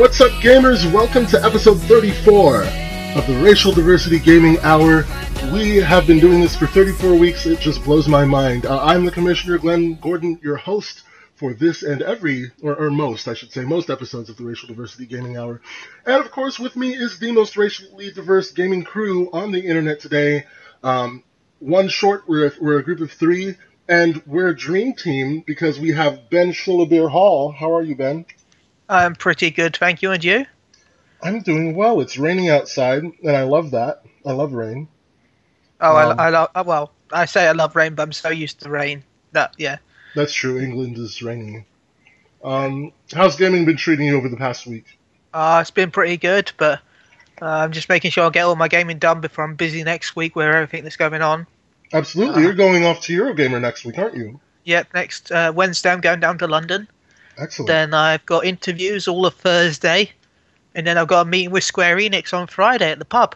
What's up, gamers? Welcome to episode 34 of the Racial Diversity Gaming Hour. We have been doing this for 34 weeks. It just blows my mind. Uh, I'm the Commissioner Glenn Gordon, your host for this and every, or, or, most, I should say, most episodes of the Racial Diversity Gaming Hour. And of course, with me is the most racially diverse gaming crew on the internet today. Um, one short, we're, we're a group of three, and we're a dream team because we have Ben Schillebeer Hall. How are you, Ben? I'm pretty good, thank you. And you? I'm doing well. It's raining outside, and I love that. I love rain. Oh, um, I, I love. Uh, well, I say I love rain, but I'm so used to rain that yeah. That's true. England is raining. Um, how's gaming been treating you over the past week? Uh, it's been pretty good, but uh, I'm just making sure I get all my gaming done before I'm busy next week with everything that's going on. Absolutely. Uh, You're going off to Eurogamer next week, aren't you? Yep. Next uh, Wednesday, I'm going down to London. Excellent. Then I've got interviews all of Thursday, and then I've got a meeting with Square Enix on Friday at the pub.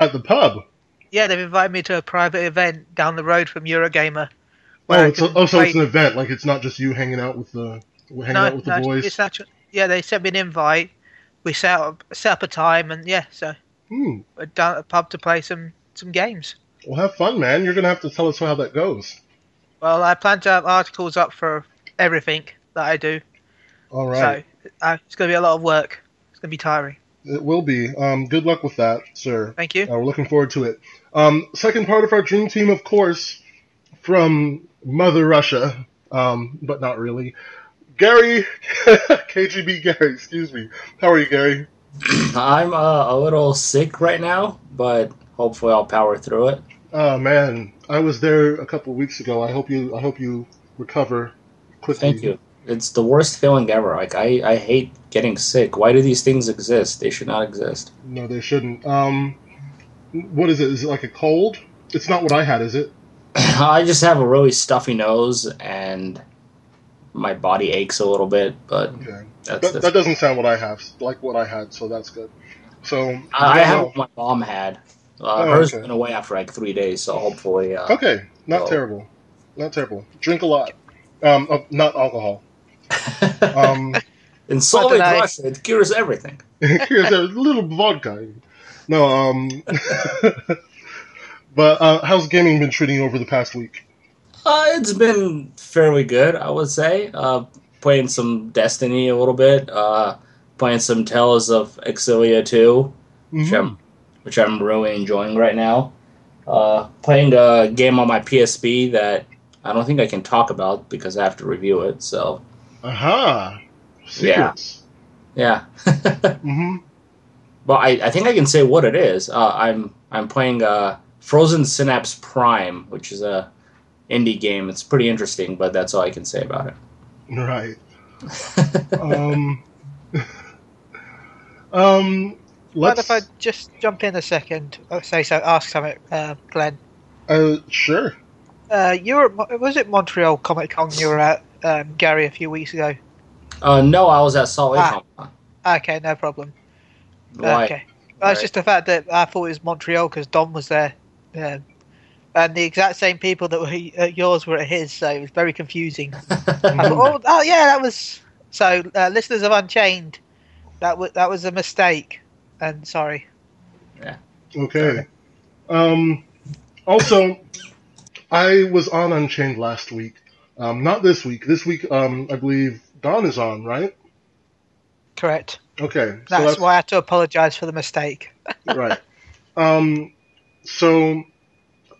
At the pub? Yeah, they've invited me to a private event down the road from Eurogamer. Oh, it's a, oh, so it's an event. Like it's not just you hanging out with the hanging no, out with the boys. It's actually, yeah, they sent me an invite. We set up set up a time, and yeah, so hmm. we're down at the pub to play some some games. Well, have fun, man. You're gonna have to tell us how that goes. Well, I plan to have articles up for everything that I do. All right. So uh, it's going to be a lot of work. It's going to be tiring. It will be. Um, good luck with that, sir. Thank you. Uh, we're looking forward to it. Um, second part of our dream team, of course, from Mother Russia, um, but not really. Gary, KGB Gary, excuse me. How are you, Gary? I'm uh, a little sick right now, but hopefully I'll power through it. Oh man, I was there a couple weeks ago. I hope you, I hope you recover quickly. Thank you. It's the worst feeling ever. Like I, I hate getting sick. Why do these things exist? They should not exist. No, they shouldn't. Um, what is it? Is it like a cold? It's not what I had, is it? I just have a really stuffy nose and my body aches a little bit, but okay. that's, that, that, doesn't sound what I have, like what I had, so that's good. So I, I have what my mom had. Uh, oh, hers okay. went away after like three days, so hopefully. Uh, okay, not terrible, not terrible. Drink a lot, um, uh, not alcohol. Um, In Soviet Russia, it cures everything. it cures a little vodka. No, um, but uh, how's gaming been treating you over the past week? Uh, it's been fairly good, I would say. Uh, playing some Destiny a little bit. Uh, playing some Tales of Xillia 2, mm-hmm. which, I'm, which I'm really enjoying right now. Uh, playing a game on my PSP that I don't think I can talk about because I have to review it. So Aha. Secrets. Yeah. Yeah. mm-hmm. But I, I think I can say what it is. Uh, I'm I'm playing uh, Frozen Synapse Prime, which is a indie game. It's pretty interesting, but that's all I can say about it. Right. um. um. Let's... if I just jump in a second? Oh, say so. Ask something, uh, Glenn. Uh, sure. Uh, you were was it Montreal Comic Con you were at? Um, Gary a few weeks ago? Uh, no, I was at Salt Lake. Ah, okay, no problem. Why? Okay, well, it's just the fact that I thought it was Montreal because Don was there, um, and the exact same people that were at yours were at his, so it was very confusing. thought, oh, oh, yeah, that was so. Uh, listeners of Unchained, that was that was a mistake, and sorry. Yeah. Okay. Um. Also, I was on Unchained last week, um, not this week. This week, um, I believe Don is on, right? Correct. Okay. That's, so that's why I had to apologize for the mistake. right. Um, so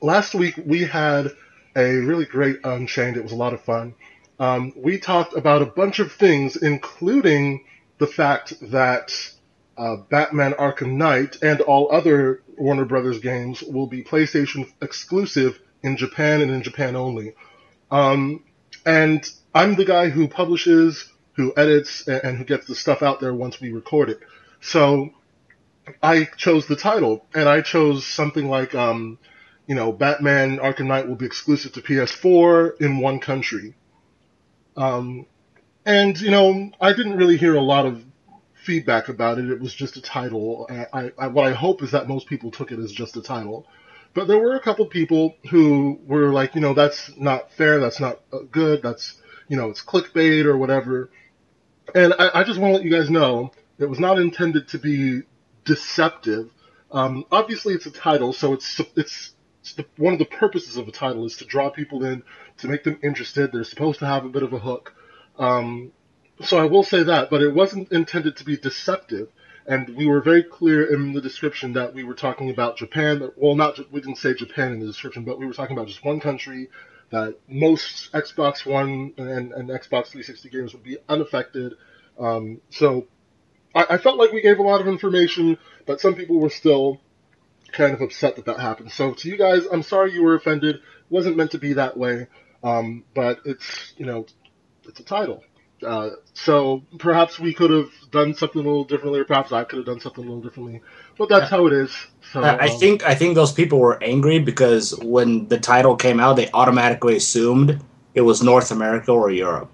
last week we had a really great Unchained. It was a lot of fun. Um, we talked about a bunch of things, including the fact that uh, Batman Arkham Knight and all other Warner Brothers games will be PlayStation exclusive in Japan and in Japan only. Um, and I'm the guy who publishes, who edits, and, and who gets the stuff out there once we record it. So I chose the title, and I chose something like, um, you know, Batman Arkham Knight will be exclusive to PS4 in one country. Um, and you know, I didn't really hear a lot of feedback about it. It was just a title. I, I, what I hope is that most people took it as just a title. But there were a couple people who were like, you know, that's not fair, that's not uh, good, that's, you know, it's clickbait or whatever. And I, I just want to let you guys know It was not intended to be deceptive. Um, obviously, it's a title, so it's it's, it's the, one of the purposes of a title is to draw people in, to make them interested. They're supposed to have a bit of a hook. Um, so I will say that, but it wasn't intended to be deceptive. And we were very clear in the description that we were talking about Japan. Well, not we didn't say Japan in the description, but we were talking about just one country that most Xbox One and, and Xbox 360 games would be unaffected. Um, so I, I, felt like we gave a lot of information, but some people were still kind of upset that that happened. So to you guys, I'm sorry you were offended. It wasn't meant to be that way, um, but it's you know it's a title. Uh, so perhaps we could have done something a little differently, or perhaps I could have done something a little differently. But that's how it is. So, I um, think I think those people were angry because when the title came out, they automatically assumed it was North America or Europe.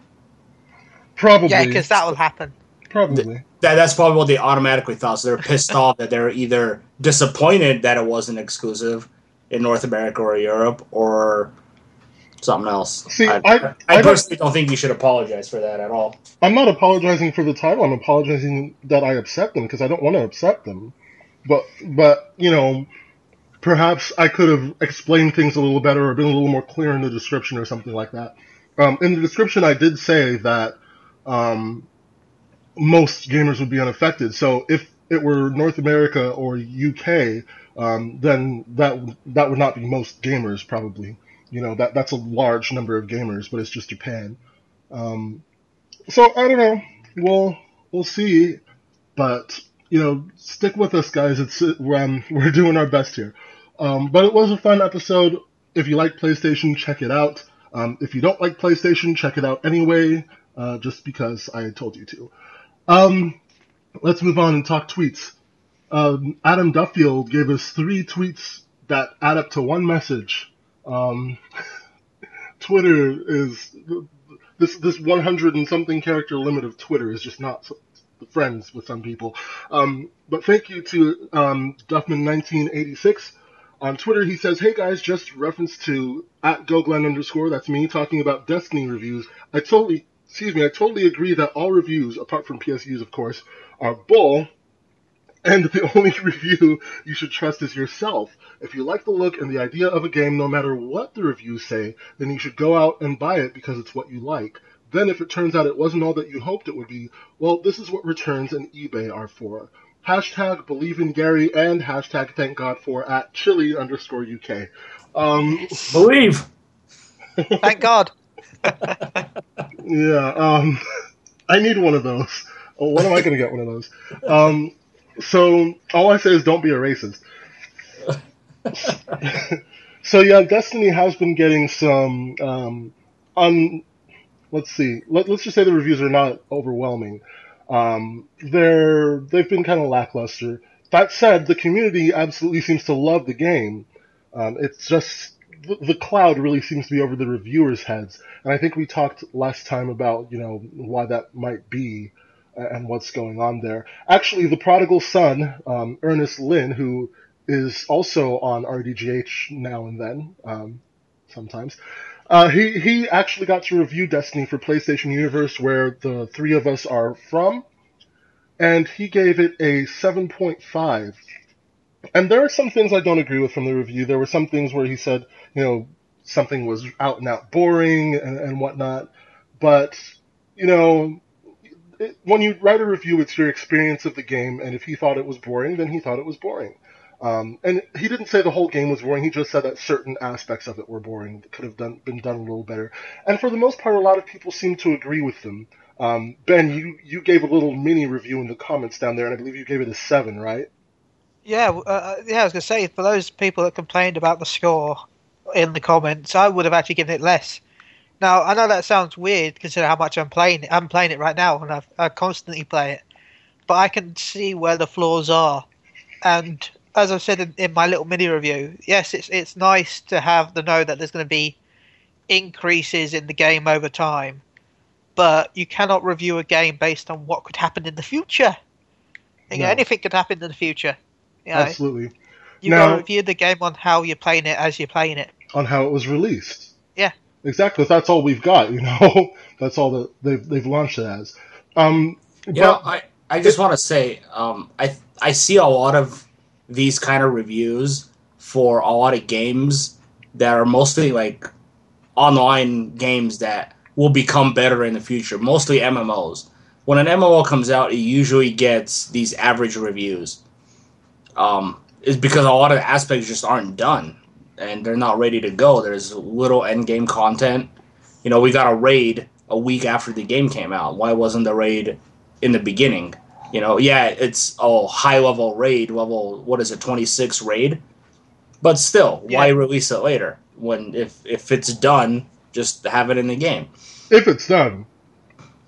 Probably, yeah, because that will happen. Probably. That, that's probably what they automatically thought. So they're pissed off that they're either disappointed that it wasn't exclusive in North America or Europe, or something else. See, I, I, I, personally don't, don't, think you should apologize for that at all. I'm not apologizing for the title. I'm apologizing that I upset them because I don't want to upset them. But, but you know, perhaps I could have explained things a little better or been a little more clear in the description or something like that. Um, in the description, I did say that um, most gamers would be unaffected. So if it were North America or UK, um, then that that would not be most gamers probably. You know that that's a large number of gamers, but it's just Japan. Um, so I don't know. We'll we'll see, but you know, stick with us, guys. It's um, we're doing our best here. Um, but it was a fun episode. If you like PlayStation, check it out. Um, if you don't like PlayStation, check it out anyway, uh, just because I told you to. Um, let's move on and talk tweets. Um, Adam Duffield gave us three tweets that add up to one message. Um, Twitter is this this 100 and something character limit of Twitter is just not friends with some people. Um, but thank you to um, Duffman1986 on Twitter. He says, "Hey guys, just reference to at GoGlenn underscore. That's me talking about Destiny reviews. I totally, excuse me, I totally agree that all reviews, apart from PSUs of course, are bull." And the only review you should trust is yourself. If you like the look and the idea of a game, no matter what the reviews say, then you should go out and buy it because it's what you like. Then if it turns out it wasn't all that you hoped it would be, well, this is what returns and eBay are for. Hashtag believe in Gary and hashtag thank God for at chili underscore UK. Um, believe. thank God. yeah, um, I need one of those. Oh, when am I going to get one of those? Um, so all I say is don't be a racist. so yeah, Destiny has been getting some um, un. Let's see. Let, us just say the reviews are not overwhelming. Um, they're they've been kind of lackluster. That said, the community absolutely seems to love the game. Um, it's just the, the cloud really seems to be over the reviewers' heads, and I think we talked last time about you know why that might be and what's going on there. Actually, the prodigal son, um, Ernest Lin, who is also on RDGH now and then, um, sometimes, uh, he he actually got to review Destiny for PlayStation Universe, where the three of us are from, and he gave it a 7.5. And there are some things I don't agree with from the review. There were some things where he said, you know, something was out and out boring and, and whatnot. But, you know, it, when you write a review, it's your experience of the game, and if he thought it was boring, then he thought it was boring. Um, and he didn't say the whole game was boring. He just said that certain aspects of it were boring. That could have done, been done a little better. And for the most part, a lot of people seem to agree with them. Um, ben, you, you gave a little mini review in the comments down there, and I believe you gave it a seven, right? Yeah, uh, uh yeah. I was gonna say for those people that complained about the score in the comments, I would have actually given it less. Now I know that sounds weird considering how much I'm playing it. I'm playing it right now, and I've, I constantly play it. But I can see where the flaws are, and as I've said in, in my little mini review, yes, it's it's nice to have the know that there's going to be increases in the game over time, but you cannot review a game based on what could happen in the future. You no. know, anything could happen in the future. You know? Absolutely. You now, review the game on how you're playing it as you're playing it. On how it was released. Exactly. That's all we've got. You know, that's all that they've they've launched it as. Um, yeah, I I just want to say, um, I I see a lot of these kind of reviews for a lot of games that are mostly like online games that will become better in the future, mostly MMOs. When an MMO comes out, it usually gets these average reviews. Um, is because a lot of the aspects just aren't done and they're not ready to go. There's little end game content. You know, we got a raid a week after the game came out. Why wasn't the raid in the beginning? You know, yeah, it's a high level raid, level what is it, twenty six raid, but still, yeah. why release it later when if if it's done, just have it in the game. If it's done.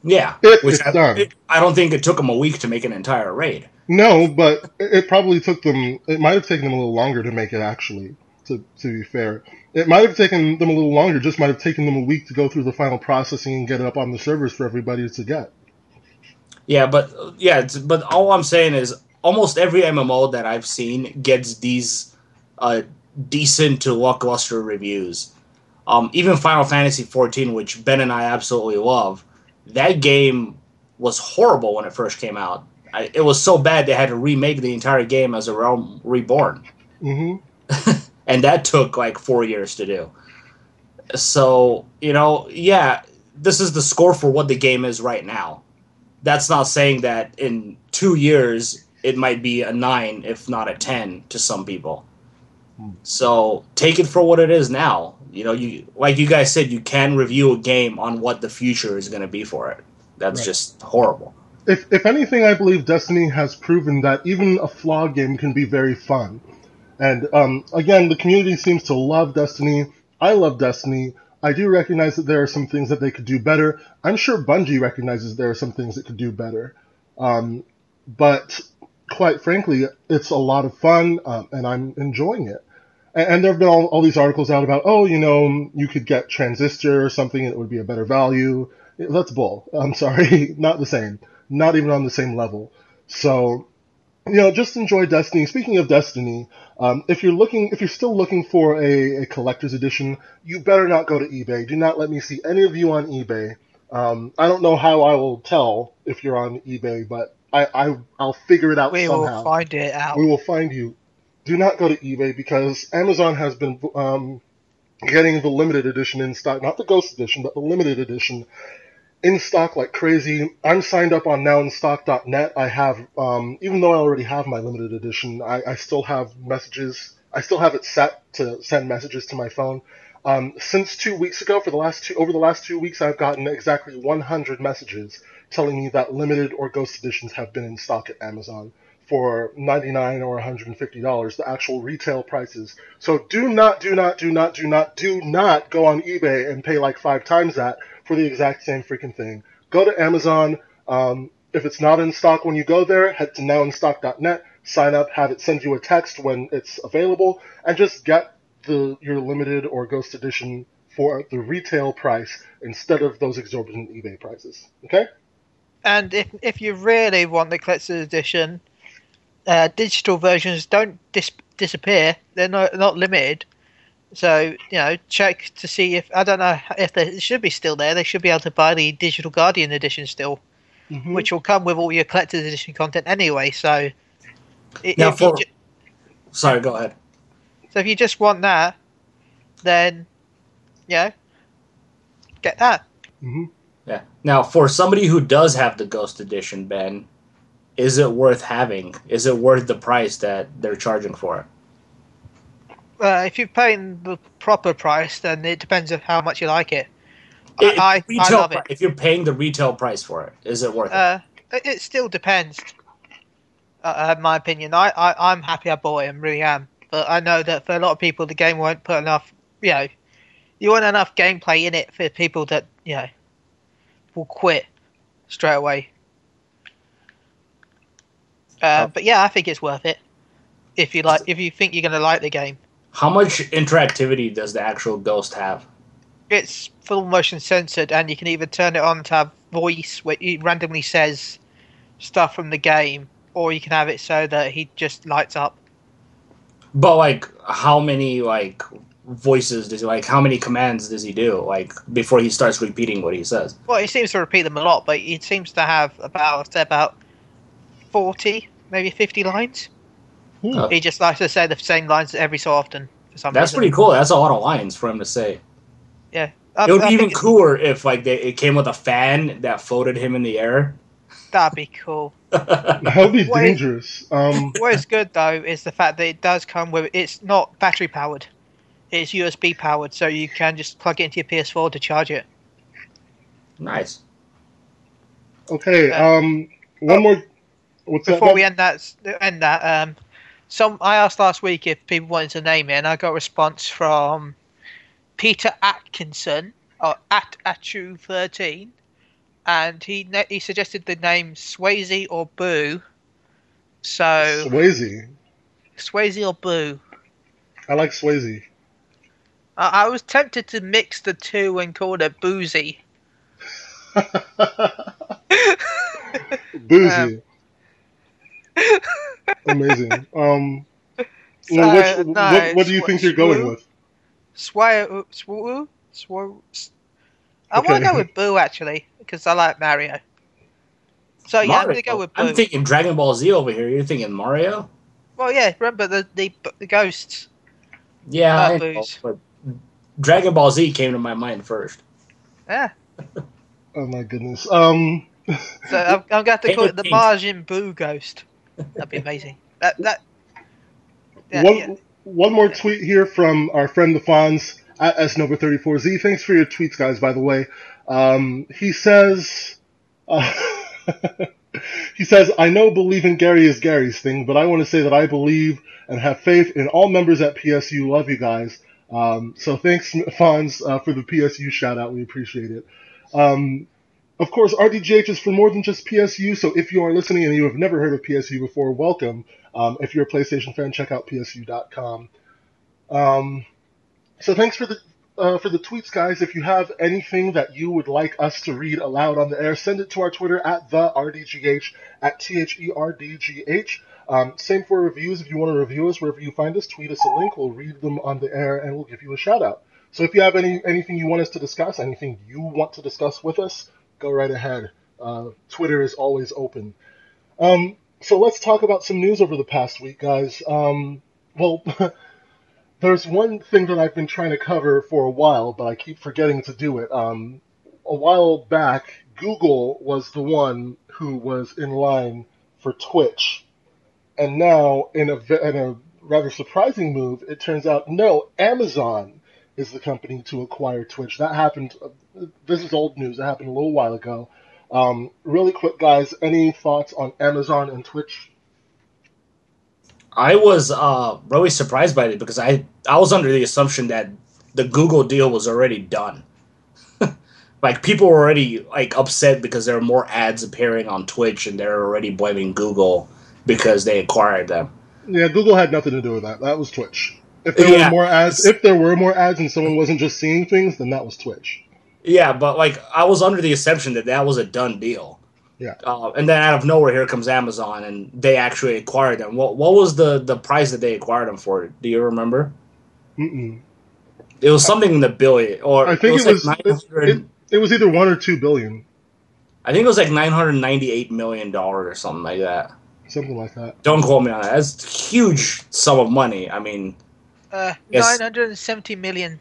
Yeah, if it's I, done. It, I don't think it took them a week to make an entire raid. No, but it probably took them. It might have taken them a little longer to make it. Actually, to to be fair, it might have taken them a little longer. Just might have taken them a week to go through the final processing and get it up on the servers for everybody to get. Yeah, but yeah, but all I'm saying is almost every MMO that I've seen gets these uh, decent to lackluster reviews. Um, even Final Fantasy XIV, which Ben and I absolutely love, that game was horrible when it first came out. I, it was so bad they had to remake the entire game as a Realm Reborn. Mm-hmm. and that took like four years to do. So, you know, yeah, this is the score for what the game is right now. That's not saying that in two years it might be a nine, if not a ten, to some people. Hmm. So take it for what it is now. You know, you like you guys said, you can review a game on what the future is going to be for it. That's right. just horrible if, if anything, I believe Destiny has proven that even a flawed game can be very fun. And um, again, the community seems to love Destiny. I love Destiny. I do recognize that there are some things that they could do better. I'm sure Bungie recognizes there are some things that could do better. Um, but quite frankly, it's a lot of fun, um, and I'm enjoying it. And, and there have been all, all these articles out about, oh, you know, you could get Transistor or something, and it would be a better value. That's bull. I'm sorry, not the same not even on the same level. So, you know, just enjoy Destiny. Speaking of Destiny, um, if you're looking, if you're still looking for a, a, collector's edition, you better not go to eBay. Do not let me see any of you on eBay. Um, I don't know how I will tell if you're on eBay, but I, I will figure it out we somehow. will find it out. We will find you. Do not go to eBay because Amazon has been um, getting the limited edition in stock, not the Ghost edition, but the limited edition in stock like crazy. I'm signed up on nowinstock.net. I have, um, even though I already have my limited edition, I, I, still have messages. I still have it set to send messages to my phone. Um, since two weeks ago, for the last two, over the last two weeks, I've gotten exactly 100 messages telling me that limited or ghost editions have been in stock at Amazon for 99 or 150 dollars, the actual retail prices. So do not, do not, do not, do not, do not go on eBay and pay like five times that for the exact same freaking thing. Go to Amazon. Um, if it's not in stock when you go there, head to nowinstock.net, sign up, have it send you a text when it's available, and just get the your limited or ghost edition for the retail price instead of those exorbitant eBay prices. Okay? And if if you really want the collector's edition, uh, digital versions don't dis- disappear. They're not, not limited. So you know, check to see if I don't know if they should be still there. They should be able to buy the digital Guardian edition still, mm-hmm. which will come with all your collector's edition content anyway. So now for ju- sorry, go ahead. So if you just want that, then you know, get that. Mm-hmm. Yeah. Now for somebody who does have the Ghost edition, Ben, is it worth having? Is it worth the price that they're charging for it? Uh, if you're paying the proper price, then it depends on how much you like it. it I, I love it. If you're paying the retail price for it, is it worth uh, it? It still depends. Uh, in my opinion, I, I I'm happy I bought it, I really am. But I know that for a lot of people, the game won't put enough. You know, you want enough gameplay in it for people that you know will quit straight away. Uh, oh. But yeah, I think it's worth it if you like. If you think you're going to like the game. How much interactivity does the actual Ghost have? It's full motion censored, and you can either turn it on to have voice, where he randomly says stuff from the game, or you can have it so that he just lights up. But like, how many like voices does he like? How many commands does he do like before he starts repeating what he says? Well, he seems to repeat them a lot, but he seems to have about about forty, maybe fifty lines. Hmm. He just likes to say the same lines every so often. For some That's reason. pretty cool. That's a lot of lines for him to say. Yeah, I, it would be even cooler if like they, it came with a fan that floated him in the air. That'd be cool. That'd be what dangerous. Is, um, what is good though is the fact that it does come with it's not battery powered, it's USB powered, so you can just plug it into your PS4 to charge it. Nice. Okay. Uh, um, one oh, more. What's before that, we end that, end that. Um, some I asked last week if people wanted to name it, and I got a response from Peter Atkinson or at Atu13 and he he suggested the name Swayze or Boo. So Swayze. Swayze or Boo. I like Swayze. I, I was tempted to mix the two and call it Boozy. Boozy. Um, Amazing. Um, so, well, which, no, what, what, do you sw- think you're going with? Sway, swoo, swoo, I okay. want to go with Boo actually because I like Mario. So yeah, I'm gonna go with Boo. I'm thinking Dragon Ball Z over here. You're thinking Mario? Well, yeah. Remember the the, the ghosts? Yeah, uh, know, but Dragon Ball Z came to my mind first. Yeah. oh my goodness. Um. so I'm, I'm going to call it the Majin Boo ghost. That'd be amazing. That that. Yeah, one yeah. one more tweet here from our friend the Fonz at snova34z. Thanks for your tweets, guys. By the way, um, he says. Uh, he says, I know believing Gary is Gary's thing, but I want to say that I believe and have faith in all members at PSU. Love you guys. Um, so thanks, Fonz, uh, for the PSU shout out. We appreciate it. Um, of course, RDGH is for more than just PSU. So if you are listening and you have never heard of PSU before, welcome. Um, if you're a PlayStation fan, check out PSU.com. Um, so thanks for the uh, for the tweets, guys. If you have anything that you would like us to read aloud on the air, send it to our Twitter at the RDGH at T H E R D G H. Um, same for reviews. If you want to review us wherever you find us, tweet us a link. We'll read them on the air and we'll give you a shout out. So if you have any anything you want us to discuss, anything you want to discuss with us, go right ahead. Uh, Twitter is always open. Um, so let's talk about some news over the past week, guys. Um, well. There's one thing that I've been trying to cover for a while, but I keep forgetting to do it. Um, a while back, Google was the one who was in line for Twitch. And now, in a, in a rather surprising move, it turns out no, Amazon is the company to acquire Twitch. That happened, this is old news, that happened a little while ago. Um, really quick, guys, any thoughts on Amazon and Twitch? I was uh, really surprised by it because I I was under the assumption that the Google deal was already done. like people were already like upset because there are more ads appearing on Twitch and they're already blaming Google because they acquired them. Yeah, Google had nothing to do with that. That was Twitch. If there yeah. were more ads, if there were more ads and someone wasn't just seeing things, then that was Twitch. Yeah, but like I was under the assumption that that was a done deal. Yeah. Uh, and then out of nowhere, here comes Amazon, and they actually acquired them. What what was the the price that they acquired them for? Do you remember? Mm-mm. It was something in the billion, or I think it was. It, was it, it, was either one or two billion. I think it was like nine hundred ninety-eight million dollars or something like that. Something like that. Don't quote me on that. That's a huge sum of money. I mean, uh, nine hundred and seventy million.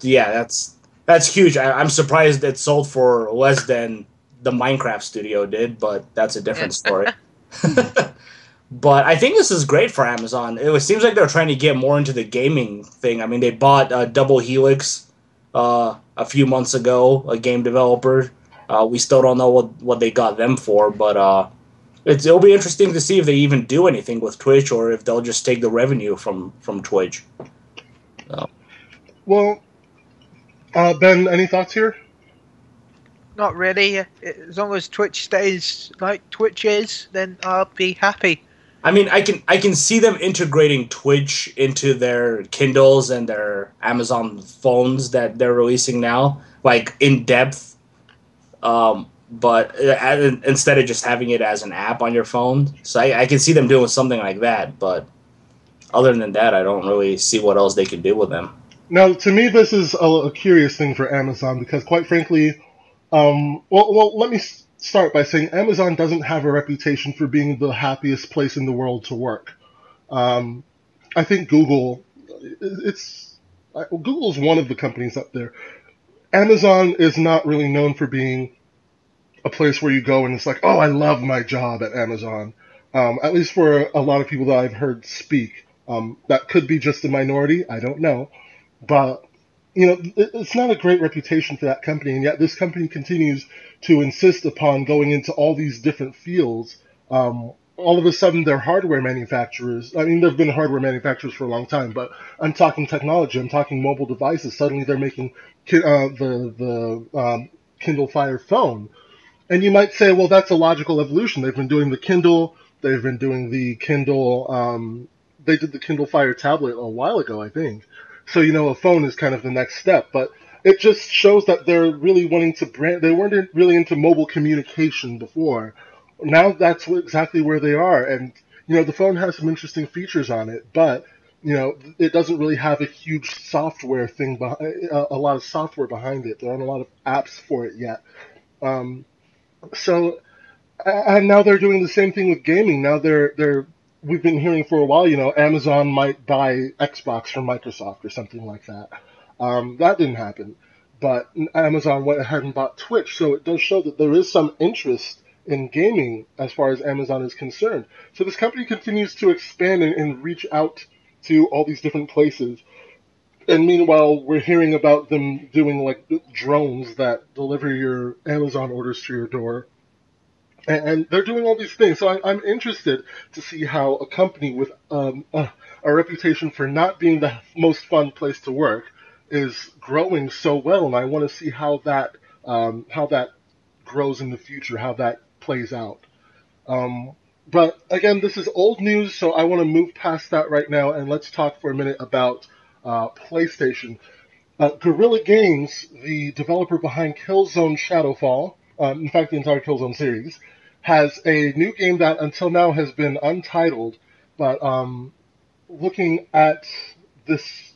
Yeah, that's that's huge. I, am surprised it sold for less than the Minecraft studio did, but that's a different story. but I think this is great for Amazon. It seems like they're trying to get more into the gaming thing. I mean, they bought uh, Double Helix uh, a few months ago, a game developer. Uh, we still don't know what, what they got them for, but uh, it'll be interesting to see if they even do anything with Twitch or if they'll just take the revenue from from Twitch. So. Well, uh, Ben, any thoughts here? not really. As long as Twitch stays like Twitch is, then I'll be happy. I mean, I can I can see them integrating Twitch into their Kindles and their Amazon phones that they're releasing now, like in depth. Um, but uh, instead of just having it as an app on your phone, so I, I can see them doing something like that. But other than that, I don't really see what else they could do with them. Now, to me, this is a, a curious thing for Amazon because, quite frankly, um, well, well, let me start by saying Amazon doesn't have a reputation for being the happiest place in the world to work. Um, I think Google, it's Google's one of the companies up there. Amazon is not really known for being a place where you go and it's like, oh, I love my job at Amazon. Um, at least for a lot of people that I've heard speak. Um, that could be just a minority. I don't know. But, you know, it's not a great reputation for that company. And yet this company continues to insist upon going into all these different fields. Um, all of a sudden, they're hardware manufacturers. I mean, they've been hardware manufacturers for a long time, but I'm talking technology. I'm talking mobile devices. Suddenly, they're making uh, the the um, Kindle Fire phone, and you might say, well, that's a logical evolution. They've been doing the Kindle. They've been doing the Kindle. Um, they did the Kindle Fire tablet a while ago, I think. So you know, a phone is kind of the next step, but it just shows that they're really wanting to brand. They weren't really into mobile communication before. Now that's exactly where they are, and you know, the phone has some interesting features on it, but you know, it doesn't really have a huge software thing behind a lot of software behind it. There aren't a lot of apps for it yet. Um, so, and now they're doing the same thing with gaming. Now they're they're we've been hearing for a while. You know, Amazon might buy Xbox from Microsoft or something like that. Um, that didn't happen, but Amazon went ahead and bought Twitch, so it does show that there is some interest in gaming as far as Amazon is concerned. So this company continues to expand and, and reach out to all these different places. And meanwhile, we're hearing about them doing like drones that deliver your Amazon orders to your door. And, and they're doing all these things. So I, am interested to see how a company with um, a, a reputation for not being the most fun place to work is growing so well, and I want to see how that um, how that grows in the future, how that plays out. Um, but again, this is old news, so I want to move past that right now, and let's talk for a minute about uh, PlayStation. Uh, Guerrilla Games, the developer behind Killzone Shadowfall, um, in fact, the entire Killzone series, has a new game that until now has been untitled, but um, looking at this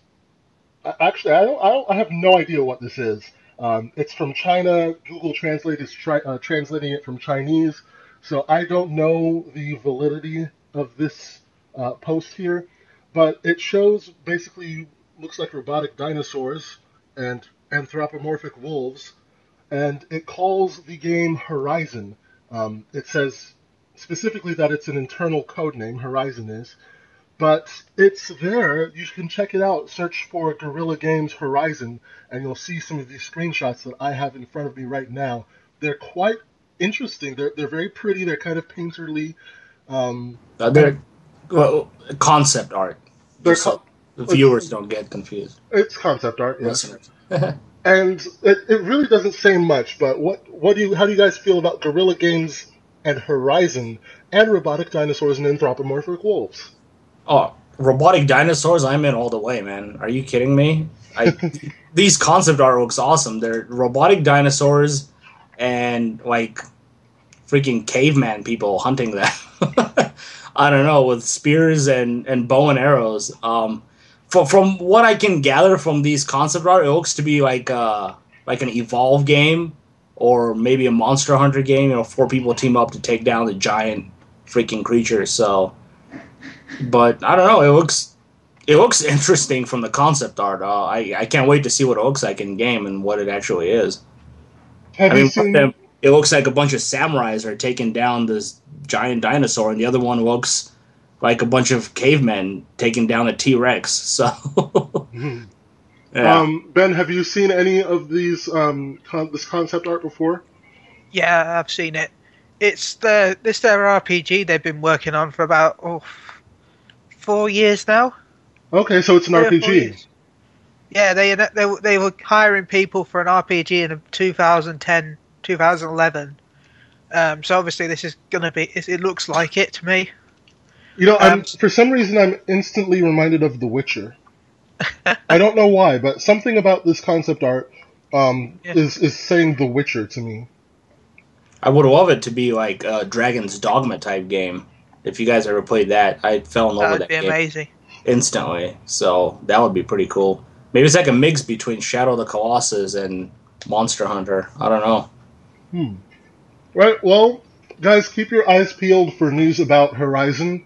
Actually, I don't, I don't. I have no idea what this is. Um, it's from China. Google Translate is tri- uh, translating it from Chinese, so I don't know the validity of this uh, post here. But it shows basically looks like robotic dinosaurs and anthropomorphic wolves, and it calls the game Horizon. Um, it says specifically that it's an internal code name. Horizon is, but it's there. You can check it out. Search for Guerrilla Games Horizon, and you'll see some of these screenshots that I have in front of me right now. They're quite interesting. They're they're very pretty. They're kind of painterly. Um, uh, they're well, concept art. They're co- the viewers don't get confused. It's concept art, yes. and it, it really doesn't say much. But what what do you how do you guys feel about Guerrilla Games and Horizon and robotic dinosaurs and anthropomorphic wolves? Oh, robotic dinosaurs! I'm in all the way, man. Are you kidding me? I, these concept art looks awesome. They're robotic dinosaurs and like freaking caveman people hunting them. I don't know with spears and and bow and arrows. Um, from from what I can gather from these concept art, it looks to be like uh like an evolve game or maybe a monster hunter game. You know, four people team up to take down the giant freaking creatures. So but I don't know. It looks it looks interesting from the concept art. Uh, I I can't wait to see what it looks like in game and what it actually is. Have I mean, seen... them, it looks like a bunch of samurais are taking down this giant dinosaur, and the other one looks like a bunch of cavemen taking down a T Rex. So, yeah. um, Ben, have you seen any of these um, con- this concept art before? Yeah, I've seen it. It's the this their RPG they've been working on for about oh four years now. Okay, so it's an Three RPG. Yeah, they, they they were hiring people for an RPG in 2010, 2011. Um, so obviously this is gonna be. It, looks like it to me. You know, um, for some reason, I'm instantly reminded of The Witcher. I don't know why, but something about this concept art um, yeah. is is saying The Witcher to me. I would love it to be like a Dragon's Dogma type game if you guys ever played that, I fell in love that with that be game amazing. instantly. So that would be pretty cool. Maybe it's like a mix between Shadow of the Colossus and Monster Hunter. I don't know. Hmm. Right. Well, guys, keep your eyes peeled for news about Horizon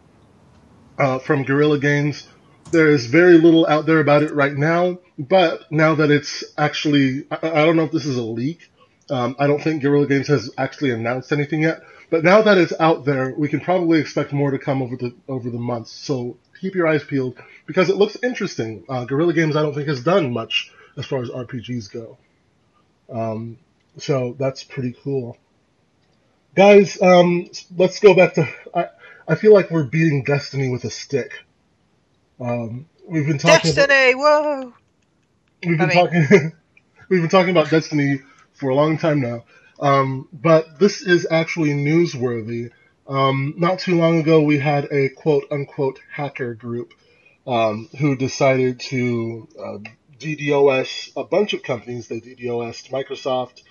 uh, from Guerrilla Games. There is very little out there about it right now, but now that it's actually, I, I don't know if this is a leak. Um, I don't think Guerrilla Games has actually announced anything yet, but now that it's out there, we can probably expect more to come over the over the months. So keep your eyes peeled because it looks interesting. Uh, Guerrilla Games, I don't think has done much as far as RPGs go. Um, so that's pretty cool. Guys, um, let's go back to. I, feel like we're beating Destiny with a stick. Um, we've been talking. Destiny, about, whoa! We've been I mean, talking. we've been talking about Destiny for a long time now, um, but this is actually newsworthy. Um, not too long ago, we had a quote unquote hacker group um, who decided to uh, DDoS a bunch of companies. They DDoSed Microsoft,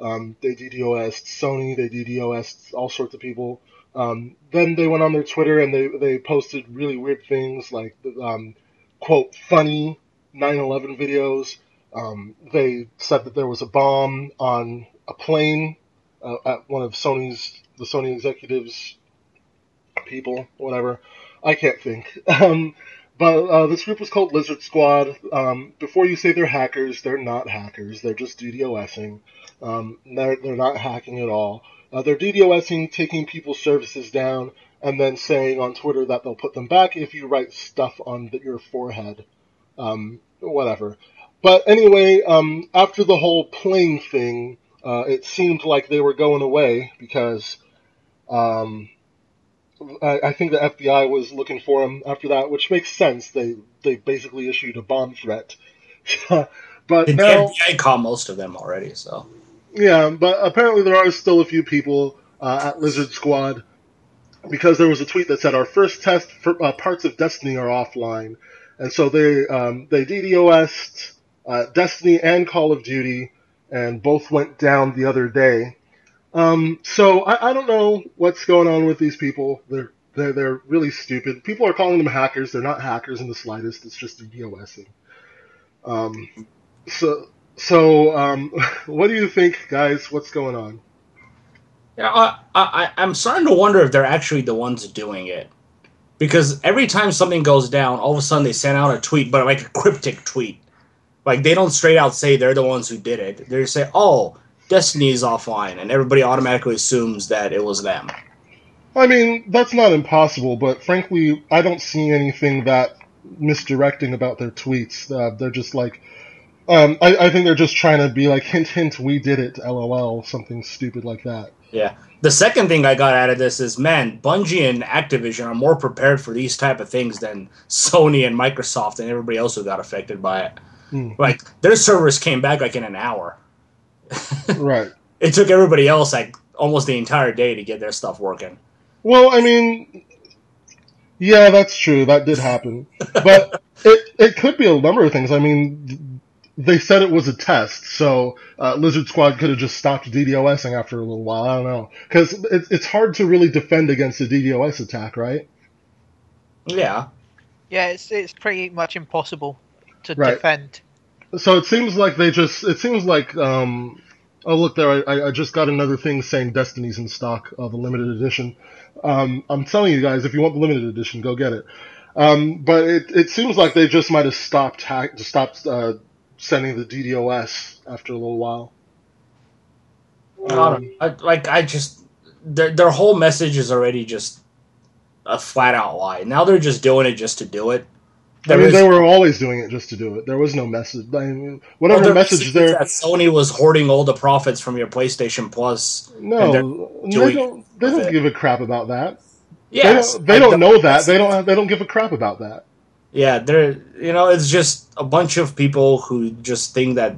um, they DDoSed Sony, they DDoSed all sorts of people. Um, then they went on their Twitter and they, they posted really weird things like, um, quote, funny 9-11 videos. Um, they said that there was a bomb on a plane uh, at one of Sony's, the Sony executives people, whatever. I can't think. Um, but uh, this group was called Lizard Squad. Um, before you say they're hackers, they're not hackers. They're just DDoSing. Um, they're, they're not hacking at all. Uh, they're DDoSing, taking people's services down, and then saying on Twitter that they'll put them back if you write stuff on the, your forehead. Um, whatever. But anyway, um, after the whole plane thing, uh, it seemed like they were going away because um, I, I, think the FBI was looking for them after that, which makes sense. They they basically issued a bomb threat. but the now, FBI caught most of them already, so yeah, but apparently there are still a few people uh, at Lizard Squad because there was a tweet that said our first test for uh, parts of Destiny are offline, and so they um, they DDoSed uh, Destiny and Call of Duty, and both went down the other day. Um, so I, I don't know what's going on with these people. They're they're they're really stupid. People are calling them hackers. They're not hackers in the slightest. It's just DDoSing. Um, so so, um, what do you think, guys? What's going on? Yeah, I, I, I'm starting to wonder if they're actually the ones doing it. Because every time something goes down, all of a sudden they send out a tweet, but like a cryptic tweet. Like they don't straight out say they're the ones who did it. They say, "Oh, Destiny is offline," and everybody automatically assumes that it was them. I mean, that's not impossible, but frankly, I don't see anything that misdirecting about their tweets. Uh, they're just like, um, I, I think they're just trying to be like, hint, hint, we did it, lol, something stupid like that. Yeah. The second thing I got out of this is, man, Bungie and Activision are more prepared for these type of things than Sony and Microsoft and everybody else who got affected by it. Mm. Like their servers came back like in an hour. right. It took everybody else like almost the entire day to get their stuff working. Well, I mean, yeah, that's true. That did happen, but it it could be a number of things. I mean, they said it was a test, so uh, Lizard Squad could have just stopped DDoSing after a little while. I don't know, because it, it's hard to really defend against a DDoS attack, right? Yeah. Yeah, it's it's pretty much impossible to right. defend. So it seems like they just. It seems like. Um, oh look there! I, I just got another thing saying Destiny's in stock of a limited edition. Um, I'm telling you guys, if you want the limited edition, go get it. Um, but it, it seems like they just might have stopped hack, stopped uh, sending the DDoS after a little while. Um, I, like I just their their whole message is already just a flat out lie. Now they're just doing it just to do it. There I mean, is, they were always doing it just to do it. There was no message. I mean, whatever well, message there. That Sony was hoarding all the profits from your PlayStation Plus. No, they don't. They don't it. give a crap about that. Yes, they don't, they don't know that. They don't. They don't give a crap about that. Yeah, they're you know it's just a bunch of people who just think that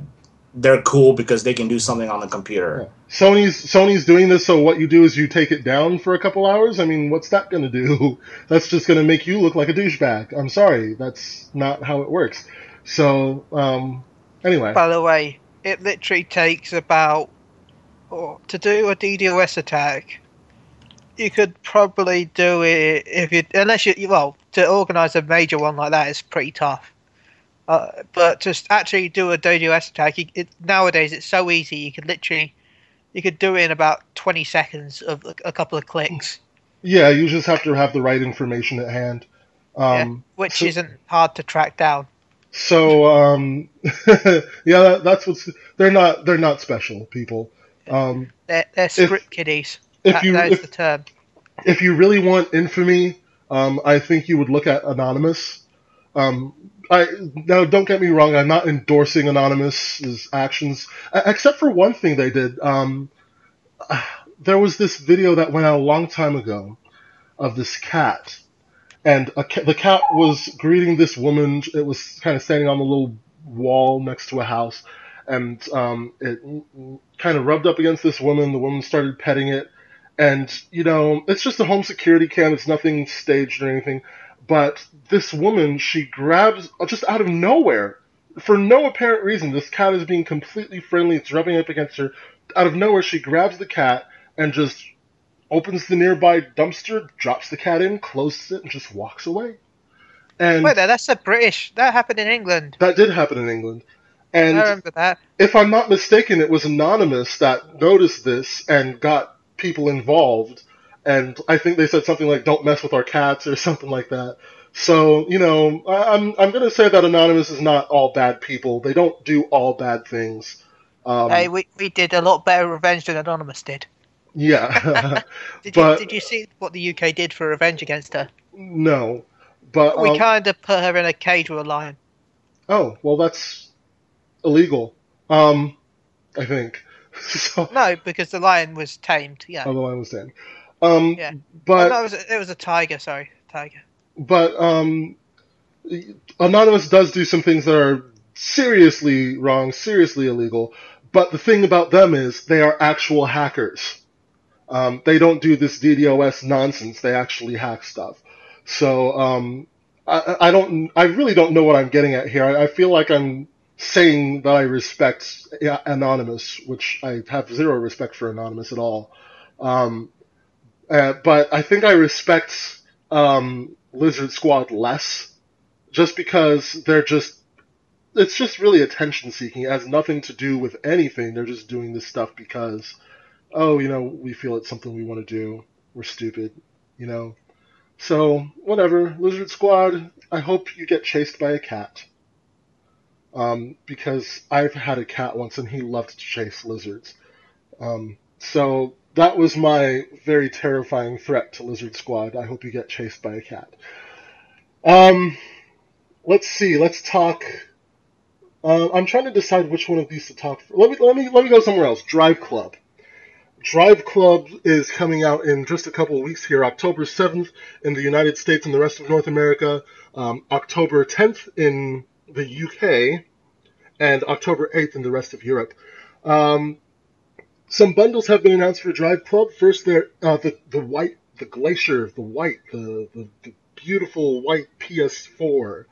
they're cool because they can do something on the computer. Yeah. Sony's Sony's doing this, so what you do is you take it down for a couple hours. I mean, what's that going to do? That's just going to make you look like a douchebag. I'm sorry, that's not how it works. So, um, anyway. By the way, it literally takes about oh, to do a DDoS attack you could probably do it if you unless you well to organize a major one like that is pretty tough. Uh, but just actually do a DDoS attack, you, it, nowadays it's so easy. You can literally you could do it in about 20 seconds of a couple of clicks. Yeah, you just have to have the right information at hand. Um, yeah, which so, isn't hard to track down. So um, yeah, that, that's what's they're not they're not special people. Um, they're, they're script if, kiddies. If that, you, that is if, the term. If you really want infamy, um, I think you would look at Anonymous. Um, I now don't get me wrong. I'm not endorsing Anonymous's actions, except for one thing they did. Um, there was this video that went out a long time ago of this cat, and the cat was greeting this woman. It was kind of standing on the little wall next to a house, and um, it kind of rubbed up against this woman. The woman started petting it, and you know, it's just a home security cam. It's nothing staged or anything. But this woman, she grabs uh, just out of nowhere, for no apparent reason. This cat is being completely friendly. It's rubbing up against her. Out of nowhere, she grabs the cat and just opens the nearby dumpster, drops the cat in, closes it, and just walks away. And Wait, that's a British. That happened in England. That did happen in England. And I remember that. If I'm not mistaken, it was Anonymous that noticed this and got people involved. And I think they said something like, don't mess with our cats or something like that. So, you know, I'm, I'm going to say that Anonymous is not all bad people. They don't do all bad things. Um, hey, we, we did a lot better revenge than Anonymous did. Yeah. did, but, you, did you see what the UK did for revenge against her? No. But we um, kind of put her in a cage with a lion. Oh, well, that's illegal. Um, I think. so, no, because the lion was tamed. Yeah. Oh, the lion was tamed. Um, yeah. But oh, no, it was, a, it was a tiger. Sorry, tiger. But um, Anonymous does do some things that are seriously wrong, seriously illegal. But the thing about them is they are actual hackers. Um, they don't do this DDoS nonsense. They actually hack stuff. So um, I, I, don't. I really don't know what I'm getting at here. I, I feel like I'm saying that I respect Anonymous, which I have zero respect for Anonymous at all. Um, uh, but I think I respect um, Lizard Squad less, just because they're just. It's just really attention seeking. It has nothing to do with anything. They're just doing this stuff because, oh, you know, we feel it's something we want to do. We're stupid, you know. So whatever, Lizard Squad. I hope you get chased by a cat um, because I've had a cat once and he loved to chase lizards. Um, so that was my very terrifying threat to Lizard Squad. I hope you get chased by a cat. Um, let's see. Let's talk. Uh, I'm trying to decide which one of these to talk. For. Let me let me let me go somewhere else. Drive Club. Drive Club is coming out in just a couple of weeks here, October 7th in the United States and the rest of North America, um, October 10th in the UK and October 8th in the rest of Europe. Um, some bundles have been announced for Drive Club. First, there uh, the the white, the Glacier, the white, the, the, the beautiful white PS4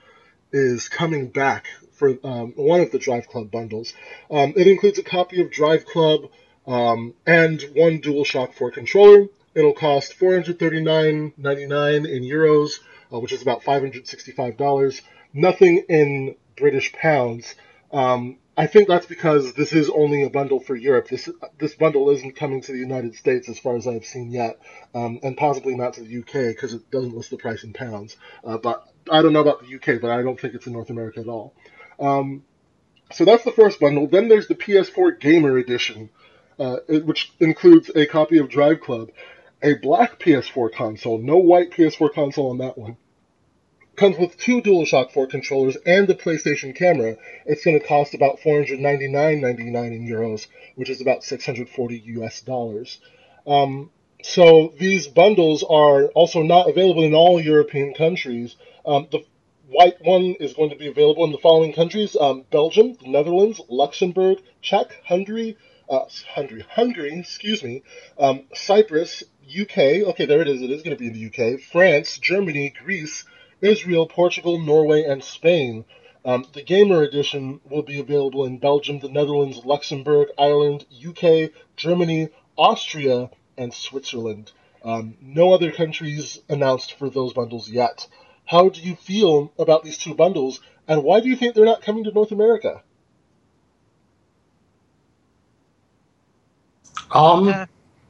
is coming back for um, one of the Drive Club bundles. Um, it includes a copy of Drive Club um, and one DualShock 4 controller. It'll cost $439.99 in euros, uh, which is about $565 nothing in British pounds. Um, I think that's because this is only a bundle for Europe. This this bundle isn't coming to the United States as far as I've seen yet, um, and possibly not to the UK because it doesn't list the price in pounds. Uh, but I don't know about the UK, but I don't think it's in North America at all. Um, so that's the first bundle. Then there's the PS4 Gamer Edition, uh, which includes a copy of Drive Club, a black PS4 console, no white PS4 console on that one comes with two DualShock 4 controllers and the PlayStation camera. It's going to cost about 499.99 in euros, which is about 640 US dollars. Um, so these bundles are also not available in all European countries. Um, the white one is going to be available in the following countries: um, Belgium, the Netherlands, Luxembourg, Czech, Hungary, uh, Hungary, Hungary, excuse me, um, Cyprus, UK. Okay, there it is. It is going to be in the UK. France, Germany, Greece, Israel, Portugal, Norway, and Spain. Um, the Gamer Edition will be available in Belgium, the Netherlands, Luxembourg, Ireland, UK, Germany, Austria, and Switzerland. Um, no other countries announced for those bundles yet. How do you feel about these two bundles, and why do you think they're not coming to North America? Um, yeah.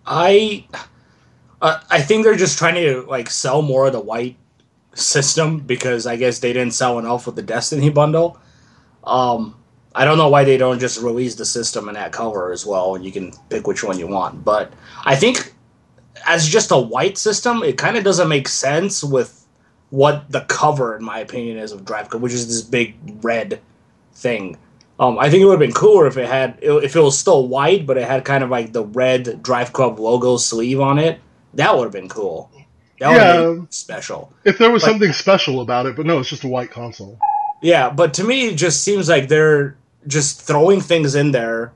I uh, I think they're just trying to like sell more of the white system because I guess they didn't sell enough with the Destiny bundle. Um, I don't know why they don't just release the system and that cover as well, and you can pick which one you want. But I think as just a white system, it kind of doesn't make sense with what the cover, in my opinion, is of Drive Club, which is this big red thing. Um, I think it would have been cooler if it had if it was still white, but it had kind of like the red Drive Club logo sleeve on it. That would have been cool. Yeah, special. If there was but, something special about it, but no, it's just a white console. Yeah, but to me, it just seems like they're just throwing things in there,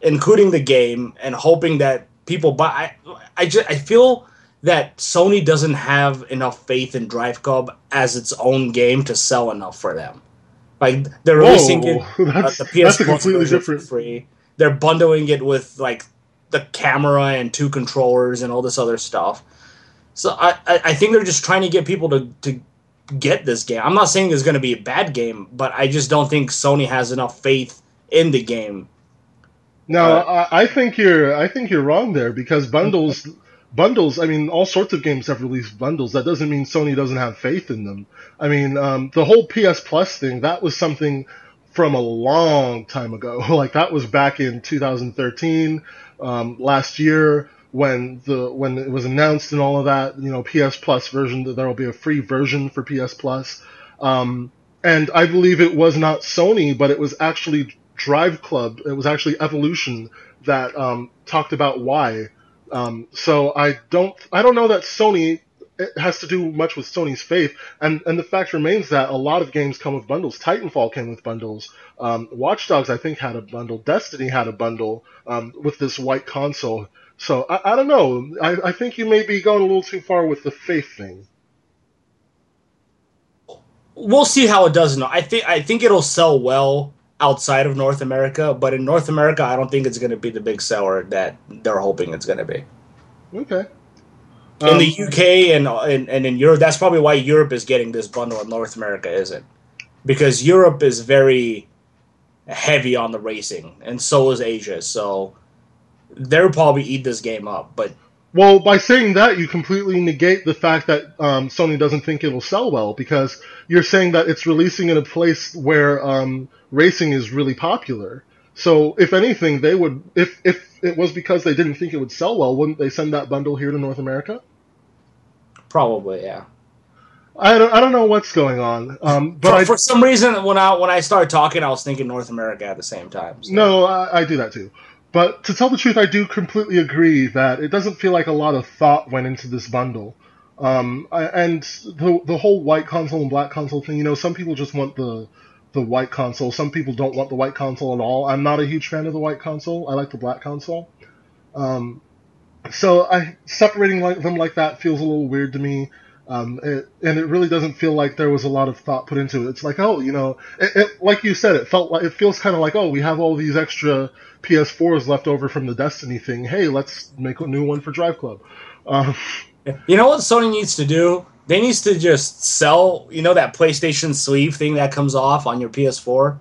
including the game, and hoping that people buy. I, I, just, I feel that Sony doesn't have enough faith in Drive Club as its own game to sell enough for them. Like they're releasing Whoa, it uh, the PS completely different free. They're bundling it with like the camera and two controllers and all this other stuff. So I, I think they're just trying to get people to, to get this game. I'm not saying it's going to be a bad game, but I just don't think Sony has enough faith in the game. No, uh, I, I, think you're I think you're wrong there because bundles bundles. I mean, all sorts of games have released bundles. That doesn't mean Sony doesn't have faith in them. I mean, um, the whole PS Plus thing that was something from a long time ago. like that was back in 2013, um, last year when the when it was announced and all of that, you know, PS Plus version, that there will be a free version for PS Plus. Um, and I believe it was not Sony, but it was actually Drive Club. It was actually Evolution that um, talked about why. Um, so I don't I don't know that Sony it has to do much with Sony's faith, and and the fact remains that a lot of games come with bundles. Titanfall came with bundles. Um, Watch Dogs I think had a bundle. Destiny had a bundle um, with this white console. So I, I don't know. I, I think you may be going a little too far with the faith thing. We'll see how it does. I think I think it'll sell well outside of North America, but in North America, I don't think it's going to be the big seller that they're hoping it's going to be. Okay. In um, the UK and, and and in Europe, that's probably why Europe is getting this bundle and North America isn't, because Europe is very heavy on the racing, and so is Asia. So they'll probably eat this game up. But well, by saying that, you completely negate the fact that um, Sony doesn't think it'll sell well because you're saying that it's releasing in a place where um, racing is really popular. So, if anything, they would if if it was because they didn't think it would sell well, wouldn't they send that bundle here to North America? Probably, yeah. I don't, I don't know what's going on. Um, but for, I, for, some reason, when I when I started talking, I was thinking North America at the same time. So. No, I, I, do that too. But to tell the truth, I do completely agree that it doesn't feel like a lot of thought went into this bundle. Um, and the the whole white console and black console thing, you know, some people just want the the white console. Some people don't want the white console at all. I'm not a huge fan of the white console. I like the black console. Um, so I separating like, them like that feels a little weird to me. Um, it, and it really doesn't feel like there was a lot of thought put into it. It's like, oh, you know, it, it, like you said, it felt like it feels kind of like, oh, we have all these extra PS4s left over from the Destiny thing. Hey, let's make a new one for Drive Club. Um, you know what Sony needs to do? They needs to just sell, you know, that PlayStation sleeve thing that comes off on your PS4.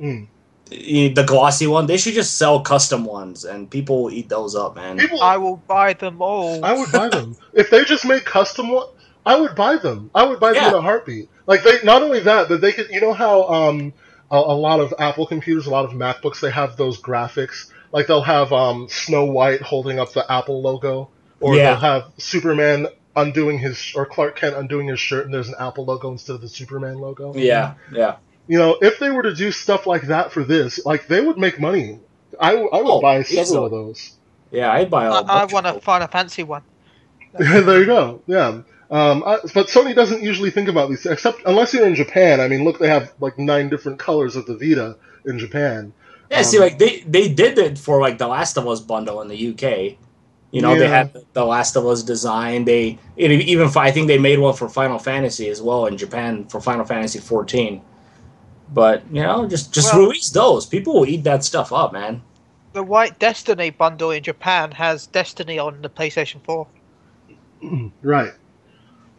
Mm. The glossy one. They should just sell custom ones, and people will eat those up, man. People, I will buy them all. I would buy them if they just make custom one. I would buy them. I would buy them yeah. in a heartbeat. Like they, not only that, but they could. You know how um, a, a, lot of Apple computers, a lot of MacBooks, they have those graphics. Like they'll have um, Snow White holding up the Apple logo, or yeah. they'll have Superman undoing his or Clark Kent undoing his shirt, and there's an Apple logo instead of the Superman logo. Yeah, yeah. You know, if they were to do stuff like that for this, like they would make money. I, I would oh, buy several easily. of those. Yeah, I'd buy. I, I want to find a Final Fantasy one. there you go. Yeah. Um, I, but Sony doesn't usually think about these, except unless you're in Japan. I mean, look, they have like nine different colors of the Vita in Japan. Yeah, um, see, like they they did it for like the Last of Us bundle in the UK. You know, yeah. they had the Last of Us design. They it, even I think they made one for Final Fantasy as well in Japan for Final Fantasy 14. But you know, just just well, release those. People will eat that stuff up, man. The White Destiny bundle in Japan has Destiny on the PlayStation 4. Right.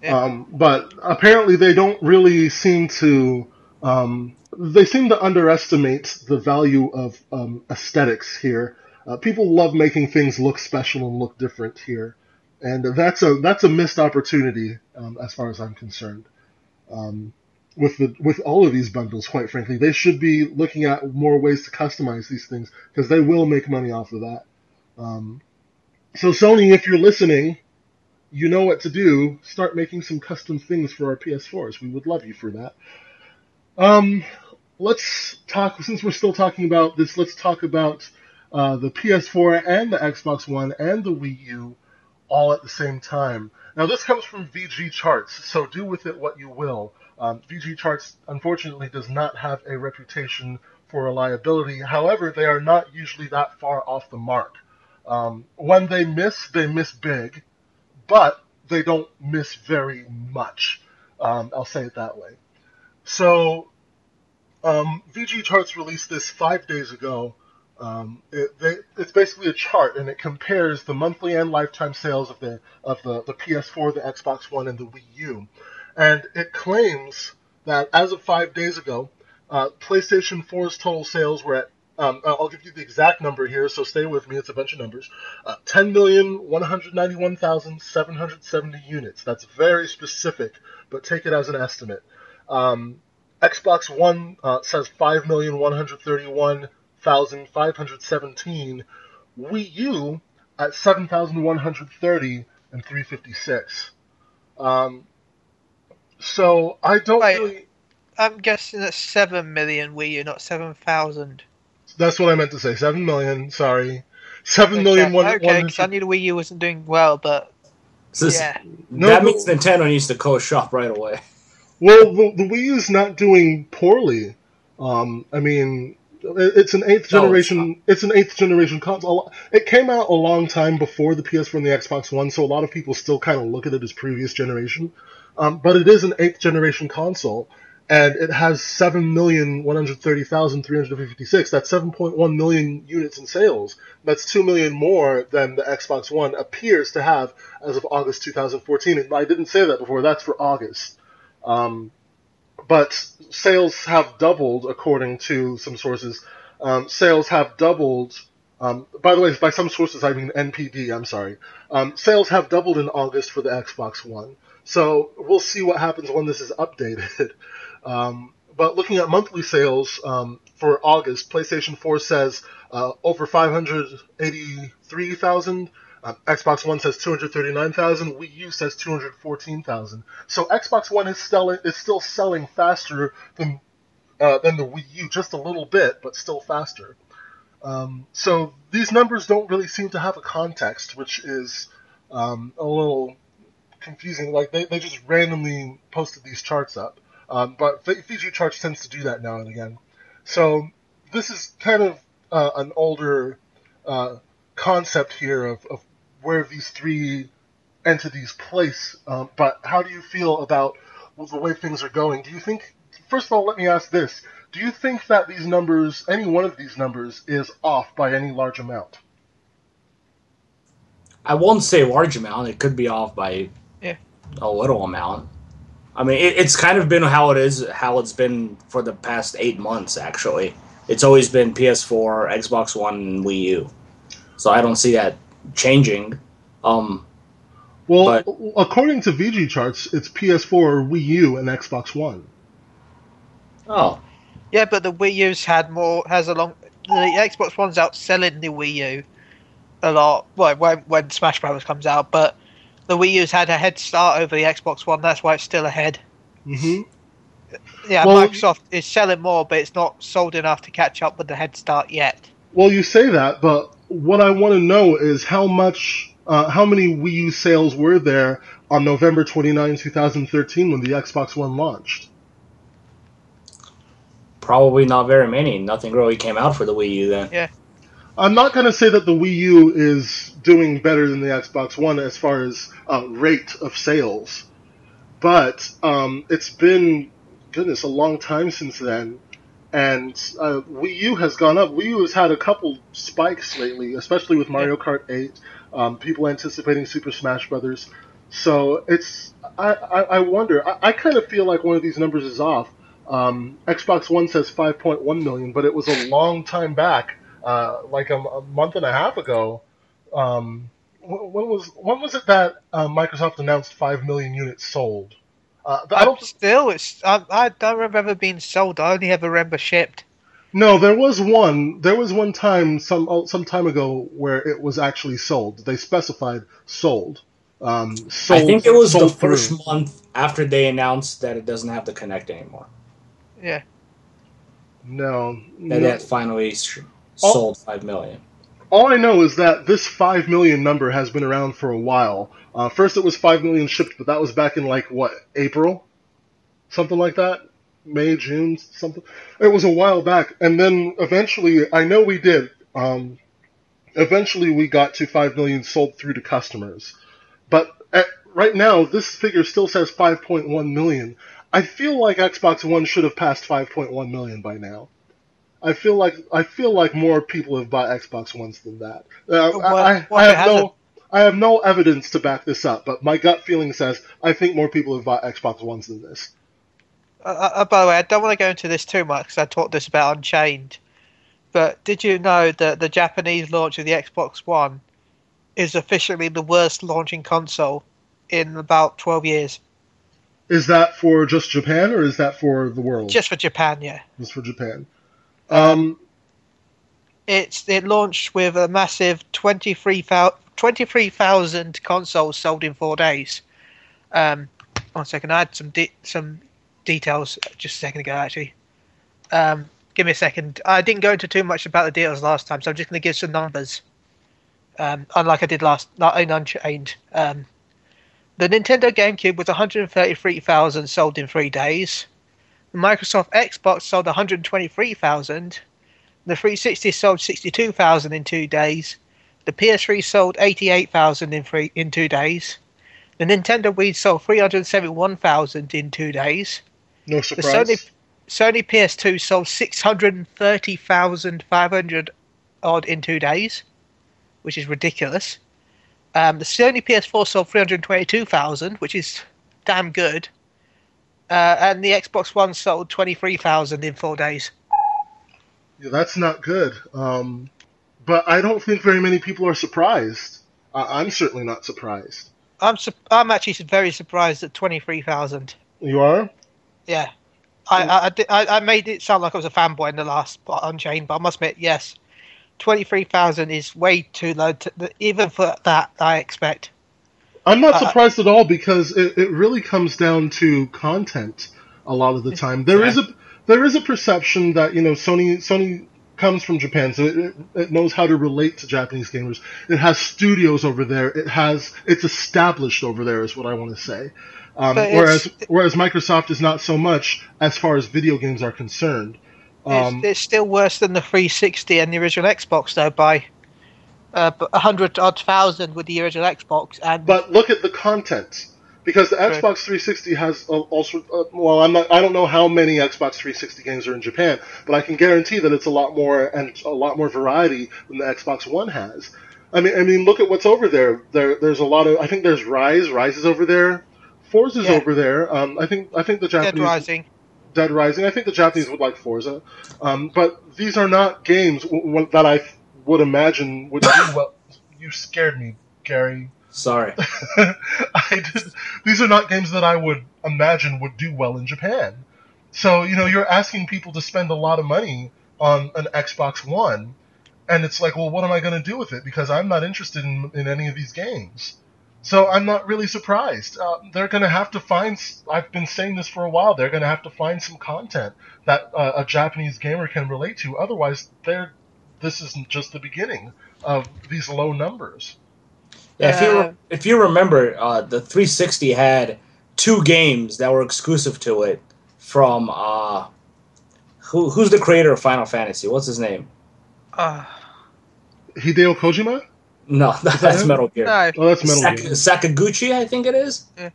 Um, but apparently, they don't really seem to. Um, they seem to underestimate the value of um, aesthetics here. Uh, people love making things look special and look different here, and that's a that's a missed opportunity um, as far as I'm concerned. Um, with the with all of these bundles, quite frankly, they should be looking at more ways to customize these things because they will make money off of that. Um, so Sony, if you're listening, you know what to do. Start making some custom things for our PS4s. We would love you for that. Um, let's talk since we're still talking about this. Let's talk about uh, the PS4 and the Xbox One and the Wii U all at the same time. Now this comes from VG Charts, so do with it what you will. Um, VG Charts unfortunately does not have a reputation for reliability. However, they are not usually that far off the mark. Um, when they miss, they miss big, but they don't miss very much. Um, I'll say it that way. So, um, VG Charts released this five days ago. Um, it, they, it's basically a chart, and it compares the monthly and lifetime sales of the of the, the PS4, the Xbox One, and the Wii U. And it claims that as of five days ago, uh, PlayStation 4's total sales were at um, I'll give you the exact number here, so stay with me. It's a bunch of numbers. Uh, 10,191,770 units. That's very specific, but take it as an estimate. Um, Xbox One uh, says 5,131,517. Wii U at 7,130 and 356. Um, so I don't Wait, really. I'm guessing that's 7 million Wii U, not 7,000. That's what I meant to say. Seven million. Sorry, seven okay. million. One, okay, because I knew the Wii U wasn't doing well, but this, yeah. No, that means Nintendo needs to close shop right away. Well, the, the Wii U is not doing poorly. Um, I mean, it's an eighth generation. No, it's, it's, an eighth generation console. It came out a long time before the PS4 and the Xbox One, so a lot of people still kind of look at it as previous generation. Um, but it is an eighth generation console, and it has 7,130,356. That's 7.1 million units in sales. That's 2 million more than the Xbox One appears to have as of August 2014. And I didn't say that before, that's for August. Um, but sales have doubled according to some sources. Um, sales have doubled. Um, by the way, by some sources I mean NPD. I'm sorry. Um, sales have doubled in August for the Xbox One. So we'll see what happens when this is updated. Um, but looking at monthly sales um, for August, PlayStation 4 says uh, over 583,000. Uh, Xbox One says 239,000. Wii U says 214,000. So Xbox One is still is still selling faster than uh, than the Wii U, just a little bit, but still faster. Um, so these numbers don't really seem to have a context, which is um, a little confusing. Like they, they just randomly posted these charts up. Um, but VG Charts tends to do that now and again. So this is kind of uh, an older uh, concept here of, of, where these three entities place. Um, but how do you feel about the way things are going? Do you think, first of all, let me ask this. Do you think that these numbers, any one of these numbers, is off by any large amount? I won't say large amount. It could be off by yeah. a little amount. I mean, it, it's kind of been how it is, how it's been for the past eight months. Actually, it's always been PS4, Xbox One, and Wii U. So I don't see that changing. Um, well, but, according to VG charts, it's PS4, Wii U, and Xbox One. Oh, yeah, but the Wii U's had more has a long. The Xbox One's outselling the Wii U a lot. Well, when when Smash Bros comes out, but the Wii U's had a head start over the Xbox One. That's why it's still ahead. hmm Yeah, well, Microsoft is selling more, but it's not sold enough to catch up with the head start yet. Well, you say that, but what I want to know is how much, uh, how many Wii U sales were there on November 29, 2013, when the Xbox One launched? Probably not very many. Nothing really came out for the Wii U then. Yeah. I'm not going to say that the Wii U is doing better than the Xbox One as far as uh, rate of sales, but um, it's been goodness a long time since then, and uh, Wii U has gone up. Wii U has had a couple spikes lately, especially with Mario Kart 8. Um, people anticipating Super Smash Brothers. So it's I, I, I wonder. I, I kind of feel like one of these numbers is off. Um, Xbox One says 5.1 million, but it was a long time back uh, like a, a, month and a half ago. Um, when was when was it that uh, Microsoft announced five million units sold? Uh, I don't still. It's I, I don't remember being sold. I only ever remember shipped. No, there was one. There was one time some oh, some time ago where it was actually sold. They specified sold. Um, sold I think it was the first through. month after they announced that it doesn't have to connect anymore. Yeah. No. That, no. that finally sold five million. All I know is that this five million number has been around for a while. Uh, first, it was five million shipped, but that was back in like what April, something like that. May, June, something. It was a while back, and then eventually, I know we did. Um, eventually, we got to five million sold through to customers, but at, right now, this figure still says 5.1 million. I feel like Xbox One should have passed 5.1 million by now. I feel like I feel like more people have bought Xbox Ones than that. Uh, I, I, have no. I have no evidence to back this up, but my gut feeling says I think more people have bought Xbox Ones than this. Uh, uh, uh, by the way, I don't want to go into this too much because I talked this about Unchained. But did you know that the Japanese launch of the Xbox One is officially the worst launching console in about 12 years? Is that for just Japan or is that for the world? Just for Japan, yeah. Just for Japan. Um, it's it launched with a massive 23,000 23, consoles sold in four days. Um, one second, I had some de- some details just a second ago, actually. Um, give me a second. I didn't go into too much about the details last time, so I'm just going to give some numbers. Um, unlike I did last, not in Unchained. Um, the Nintendo GameCube was 133,000 sold in three days. The Microsoft Xbox sold 123,000. The 360 sold 62,000 in two days. The PS3 sold 88,000 in three in two days. The Nintendo Wii sold 371,000 in two days. No surprise. The Sony, Sony PS2 sold 630,500 odd in two days, which is ridiculous. Um, the Sony PS4 sold 322,000, which is damn good. Uh, and the Xbox One sold 23,000 in four days. Yeah, that's not good. Um, but I don't think very many people are surprised. I'm certainly not surprised. I'm su- I'm actually very surprised at 23,000. You are? Yeah. I, I, I, I, made it sound like I was a fanboy in the last Unchained, but I must admit, yes, twenty three thousand is way too low. To, even for that, I expect. I'm not uh, surprised at all because it, it really comes down to content a lot of the time. There yeah. is a there is a perception that you know Sony Sony comes from Japan, so it, it, knows how to relate to Japanese gamers. It has studios over there. It has it's established over there, is what I want to say. Um, whereas whereas Microsoft is not so much as far as video games are concerned. Um, it's, it's, still worse than the 360 and the original Xbox, though, by uh, a hundred odd thousand with the original Xbox. And but look at the content because the Xbox 360 has also. Uh, well, I'm not. I don't know how many Xbox 360 games are in Japan, but I can guarantee that it's a lot more and a lot more variety than the Xbox One has. I mean, I mean, look at what's over there. There, there's a lot of. I think there's Rise. Rise is over there. Forza's yeah. over there. Um, I think I think the Japanese Dead Rising. Dead Rising. I think the Japanese would like Forza, um, but these are not games w- w- that I would imagine would do well. You scared me, Gary. Sorry. Did, these are not games that I would imagine would do well in Japan. So you know, you're asking people to spend a lot of money on an Xbox One, and it's like, well, what am I going to do with it? Because I'm not interested in, in any of these games. So I'm not really surprised. Uh, they're going to have to find. I've been saying this for a while. They're going to have to find some content that uh, a Japanese gamer can relate to. Otherwise, they're. This isn't just the beginning of these low numbers. Yeah, if you re- if you remember, uh, the 360 had two games that were exclusive to it from uh, who who's the creator of Final Fantasy? What's his name? Uh, Hideo Kojima. No, that's Metal Gear. No. Oh, that's Metal Sak- Gear. Sakaguchi, I think it is. Yeah.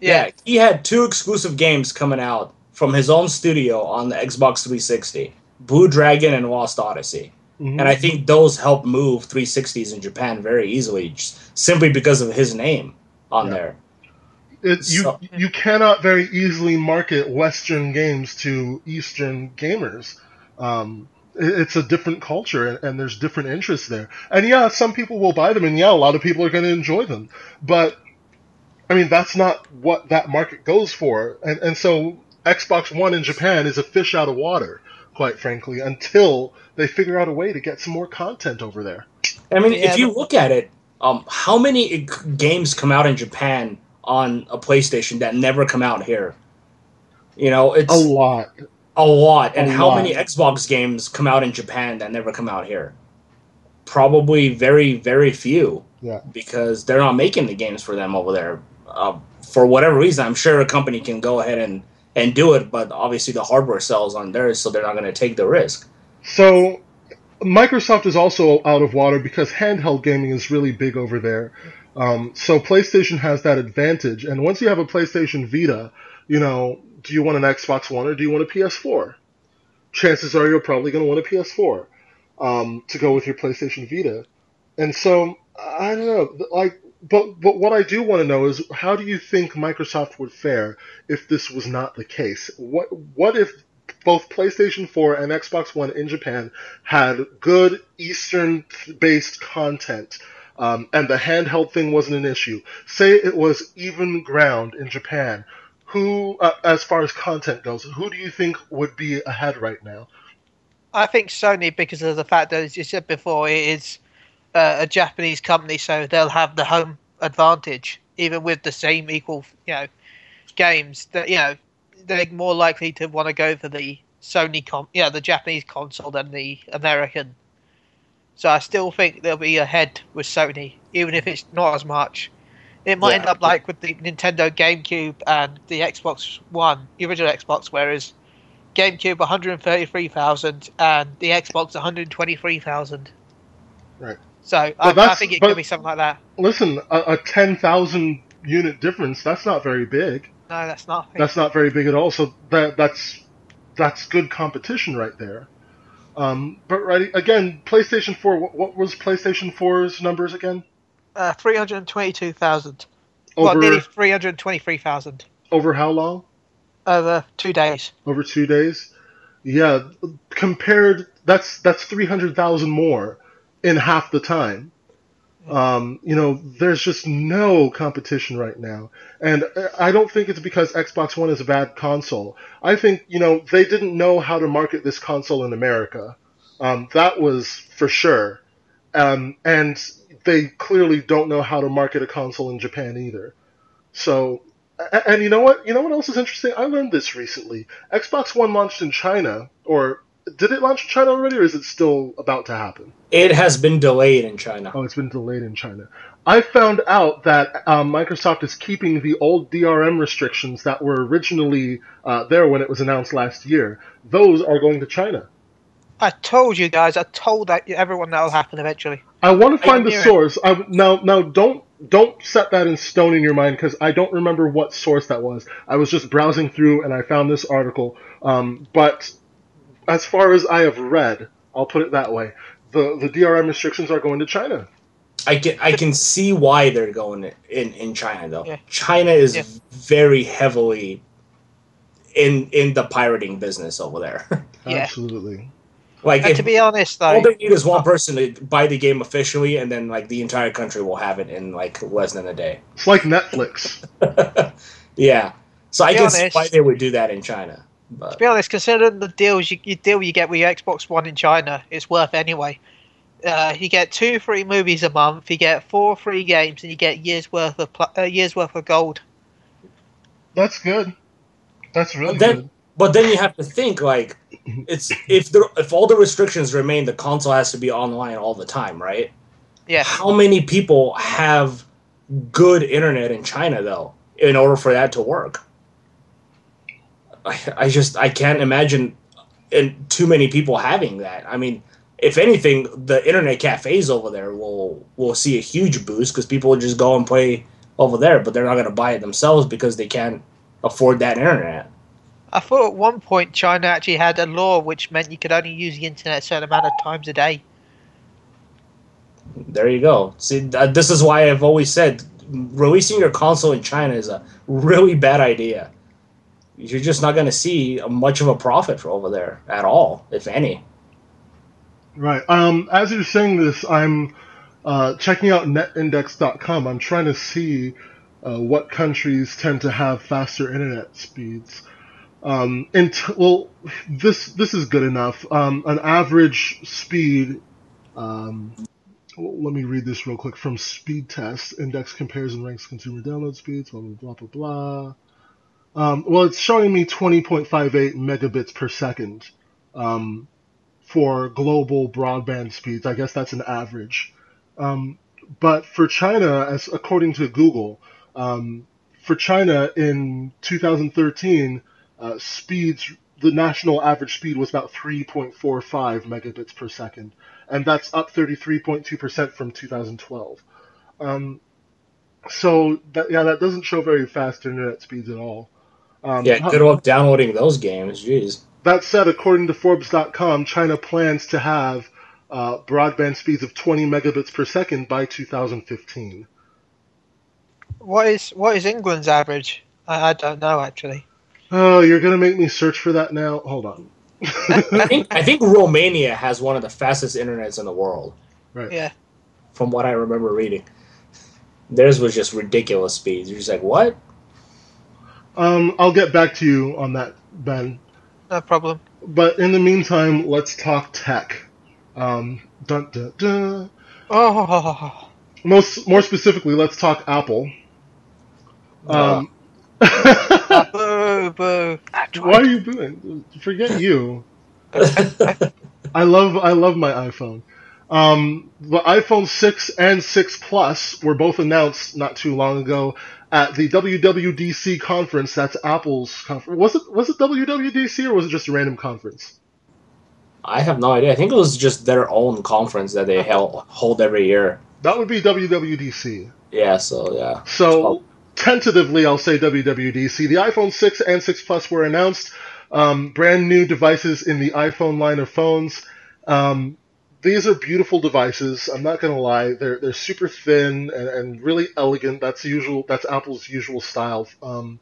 yeah. yeah. he had two exclusive games coming out from his own studio on the Xbox 360: Blue Dragon and Lost Odyssey. Mm-hmm. And I think those help move 360s in Japan very easily, simply because of his name on yeah. there. It, you so, you cannot very easily market Western games to Eastern gamers. Um, it's a different culture and, and, there's different interests there. And yeah, some people will buy them, and yeah, a lot of people are going to enjoy them. But I mean, that's not what that market goes for. And and so Xbox One in Japan is a fish out of water, quite frankly, until they figure out a way to get some more content over there. I mean, yeah, if you look at it, um, how many games come out in Japan on a PlayStation that never come out here? You know, it's a lot. A lot. And a how lot. many Xbox games come out in Japan that never come out here? Probably very, very few. Yeah. Because they're not making the games for them over there. Uh, for whatever reason, I'm sure a company can go ahead and, and do it, but obviously the hardware sells on theirs, so they're not going to take the risk. So Microsoft is also out of water because handheld gaming is really big over there. Um, so PlayStation has that advantage. And once you have a PlayStation Vita, you know, do you want an Xbox One or do you want a PS4? Chances are you're probably going to want a PS4 um, to go with your PlayStation Vita. And so I don't know, like, but but what I do want to know is how do you think Microsoft would fare if this was not the case? What what if both PlayStation 4 and Xbox One in Japan had good Eastern based content. Um, and the handheld thing wasn't an issue. Say it was even ground in Japan. Who, uh, as far as content goes, who do you think would be ahead right now? I think Sony, because of the fact that, as you said before, it is uh, a Japanese company, so they'll have the home advantage, even with the same equal, you know, games. That you know, they're more likely to want to go for the Sony con, yeah, the Japanese console than the American. So I still think they'll be ahead with Sony, even if it's not as much. It might yeah. end up like with the Nintendo GameCube and the Xbox One, the original Xbox, whereas GameCube 133,000 and the Xbox 123,000. Right. So I, I, think it could be something like that. Listen, a, a 10,000 unit difference, that's not very big. No, that's not. That's not very big at all. So that that's that's good competition right there. Um, but right again, PlayStation Four. What, what was PlayStation 4's numbers again? Uh, three hundred twenty-two thousand. Well, nearly three hundred twenty-three thousand. Over how long? Over two days. Over two days. Yeah, compared that's that's three hundred thousand more in half the time. Um, you know, there's just no competition right now. And I don't think it's because Xbox One is a bad console. I think, you know, they didn't know how to market this console in America. Um, that was for sure. Um, and they clearly don't know how to market a console in Japan either. So, and you know what? You know what else is interesting? I learned this recently. Xbox One launched in China, or did it launch in China already, or is it still about to happen? It has been delayed in China. Oh, it's been delayed in China. I found out that um, Microsoft is keeping the old DRM restrictions that were originally uh, there when it was announced last year. Those are going to China. I told you guys. I told that everyone that will happen eventually. I want to find the source. I, now, now, don't don't set that in stone in your mind because I don't remember what source that was. I was just browsing through and I found this article. Um, but as far as I have read, I'll put it that way, the the DRM restrictions are going to China. I can I can see why they're going in in China though. Yeah. China is yeah. very heavily in in the pirating business over there. yeah. Absolutely. Like if, to be honest, though, all they need is one person to buy the game officially, and then like the entire country will have it in like less than a day. It's like Netflix. yeah, so I guess why they would do that in China. But. To be honest, considering the deals you, you deal you get with your Xbox One in China, it's worth anyway. Uh, you get two free movies a month, you get four free games, and you get years worth of pl- uh, years worth of gold. That's good. That's really but then, good. But then you have to think like it's if the if all the restrictions remain, the console has to be online all the time, right? Yeah. How many people have good internet in China though, in order for that to work? I, I just I can't imagine and too many people having that. I mean, if anything, the internet cafes over there will will see a huge boost because people will just go and play over there, but they're not going to buy it themselves because they can't afford that internet. I thought at one point China actually had a law which meant you could only use the internet a certain amount of times a day. There you go. See, this is why I've always said releasing your console in China is a really bad idea you're just not going to see much of a profit for over there at all, if any. Right. Um, as you're saying this, I'm uh, checking out netindex.com. I'm trying to see uh, what countries tend to have faster internet speeds. Um, and t- well, this this is good enough. Um, an average speed. Um, let me read this real quick from Speed Test. Index compares and ranks consumer download speeds. Blah blah blah blah blah. Um, well, it's showing me 20.58 megabits per second um, for global broadband speeds. I guess that's an average. Um, but for China, as according to Google, um, for China in 2013, uh, speeds the national average speed was about 3.45 megabits per second, and that's up 33.2% from 2012. Um, so that, yeah, that doesn't show very fast internet speeds at all. Um, yeah, good luck downloading those games. Jeez. That said, according to Forbes.com, China plans to have uh, broadband speeds of 20 megabits per second by 2015. What is what is England's average? I, I don't know actually. Oh, you're gonna make me search for that now. Hold on. I think I think Romania has one of the fastest internets in the world. Right. Yeah. From what I remember reading, theirs was just ridiculous speeds. You're just like, what? Um, I'll get back to you on that, Ben. No problem. But in the meantime, let's talk tech. Um, dun, dun, dun. Oh. Most more specifically, let's talk Apple. Um, boo, boo. Why are you booing? Forget you. I love I love my iPhone. Um, the iPhone 6 and 6 Plus were both announced not too long ago at the WWDC conference. That's Apple's conference. Was it was it WWDC or was it just a random conference? I have no idea. I think it was just their own conference that they held, hold every year. That would be WWDC. Yeah. So yeah. So tentatively, I'll say WWDC. The iPhone 6 and 6 Plus were announced. Um, brand new devices in the iPhone line of phones. Um, these are beautiful devices. I'm not gonna lie; they're they're super thin and, and really elegant. That's usual. That's Apple's usual style. Um,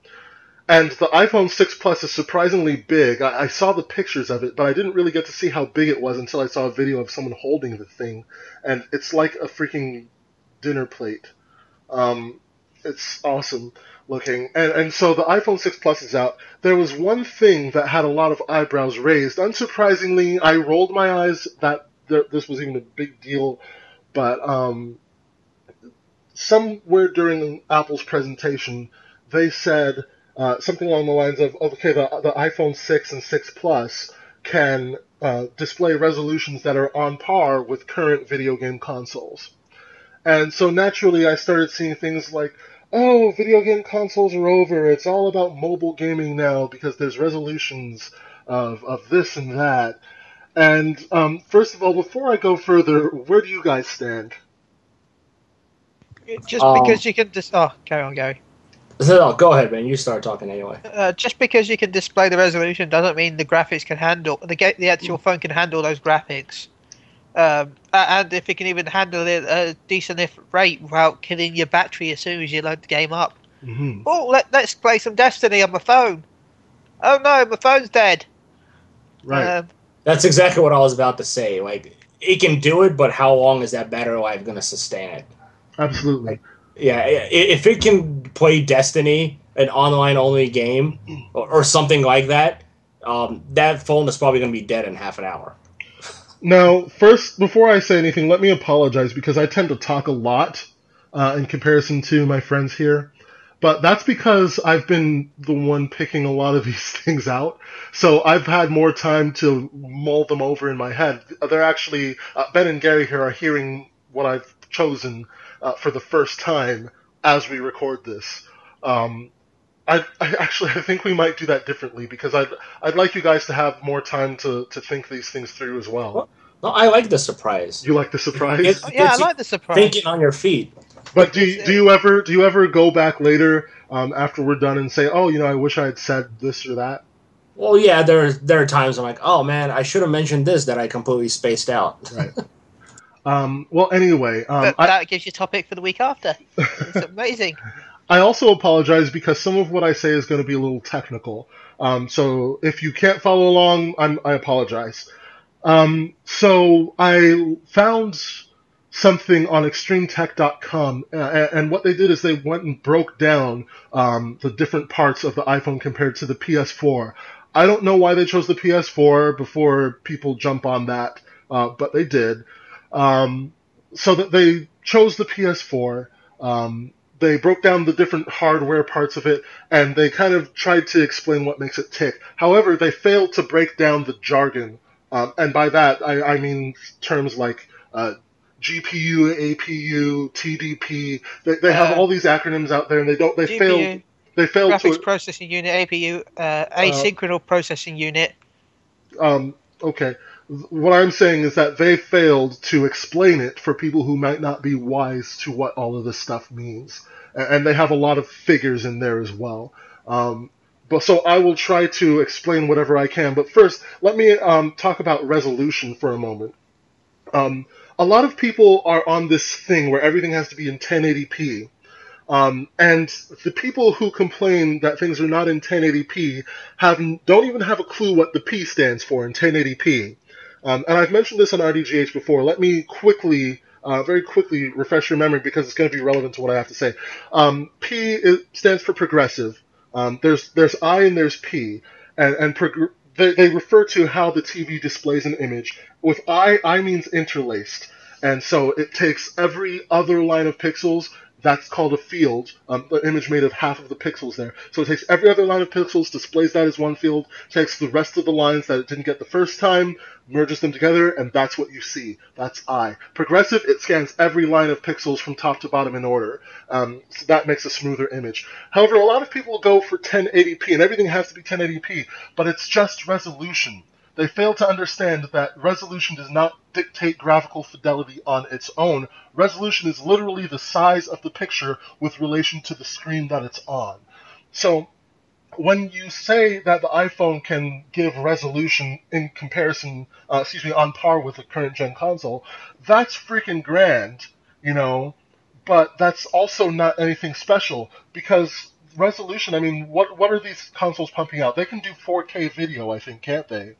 and the iPhone 6 Plus is surprisingly big. I, I, saw the pictures of it, but I didn't really get to see how big it was until I saw a video of someone holding the thing, and it's like a freaking dinner plate. Um, it's awesome looking. And and so the iPhone 6 Plus is out. There was one thing that had a lot of eyebrows raised. Unsurprisingly, I rolled my eyes that th- this was even a big deal, but um, somewhere during Apple's presentation, they said uh, something along the lines of, "Okay, the the iPhone 6 and 6 Plus can uh, display resolutions that are on par with current video game consoles." And so naturally, I started seeing things like oh, video game consoles are over. It's all about mobile gaming now because there's resolutions of, of this and that. And um, first of all, before I go further, where do you guys stand? Just um, because you can just oh, carry on, Gary. No, go ahead, man. You start talking anyway. Uh, just because you can display the resolution doesn't mean the graphics can handle the the actual phone can handle those graphics. Um, and if it can even handle it at a decent rate without killing your battery as soon as you load the game up. Mm-hmm. Oh, let, let's play some Destiny on my phone. Oh no, my phone's dead. Right. Um, That's exactly what I was about to say. Like, it can do it, but how long is that battery life going to sustain it? Absolutely. Like, yeah, if it can play Destiny, an online only game, or, or something like that, um, that phone is probably going to be dead in half an hour. Now, first, before I say anything, let me apologize because I tend to talk a lot uh, in comparison to my friends here. But that's because I've been the one picking a lot of these things out. So I've had more time to mull them over in my head. They're actually, uh, Ben and Gary here are hearing what I've chosen uh, for the first time as we record this. Um, I, I, actually I think we might do that differently because I'd I'd like you guys to have more time to, to think these things through as well. well no, I like the surprise. You like the surprise? It, yeah, I like the surprise. Thinking on your feet. But do you, do you ever do you ever go back later um, after we're done and say, oh, you know, I wish I had said this or that? Well, yeah, there there are times I'm like, oh man, I should have mentioned this that I completely spaced out. Right. um, well, anyway, um, but that I, gives you topic for the week after. It's amazing. I also apologize because some of what I say is going to be a little technical. Um, so if you can't follow along, I'm, i apologize. Um, so I found something on extremetech.com, uh, and what they did is they went and broke down um, the different parts of the iPhone compared to the PS4. I don't know why they chose the PS4 before people jump on that, uh, but they did. Um, so that they chose the PS4. Um, they broke down the different hardware parts of it, and they kind of tried to explain what makes it tick. However, they failed to break down the jargon, um, and by that I, I mean terms like uh, GPU, APU, TDP. They, they have uh, all these acronyms out there, and they don't. They GPU, fail. They fail graphics to processing unit, APU, uh, asynchronous uh, processing unit. Um. Okay. What I'm saying is that they failed to explain it for people who might not be wise to what all of this stuff means, and they have a lot of figures in there as well. Um, but so I will try to explain whatever I can. But first, let me um, talk about resolution for a moment. Um, a lot of people are on this thing where everything has to be in 1080p. Um, and the people who complain that things are not in 1080p have don't even have a clue what the P stands for in 1080p. Um, and I've mentioned this on RDGH before. Let me quickly, uh, very quickly, refresh your memory because it's going to be relevant to what I have to say. Um, P stands for progressive. Um, there's there's I and there's P, and and prog- they, they refer to how the TV displays an image. With I, I means interlaced. And so it takes every other line of pixels that's called a field, um, an image made of half of the pixels there. So it takes every other line of pixels, displays that as one field, takes the rest of the lines that it didn't get the first time, merges them together, and that's what you see. That's I. Progressive, it scans every line of pixels from top to bottom in order. Um, so that makes a smoother image. However, a lot of people go for 1080p, and everything has to be 1080p, but it's just resolution. They fail to understand that resolution does not dictate graphical fidelity on its own. Resolution is literally the size of the picture with relation to the screen that it's on. So when you say that the iPhone can give resolution in comparison, uh, excuse me, on par with the current gen console, that's freaking grand, you know, but that's also not anything special because resolution, I mean, what what are these consoles pumping out? They can do 4K video, I think, can't they?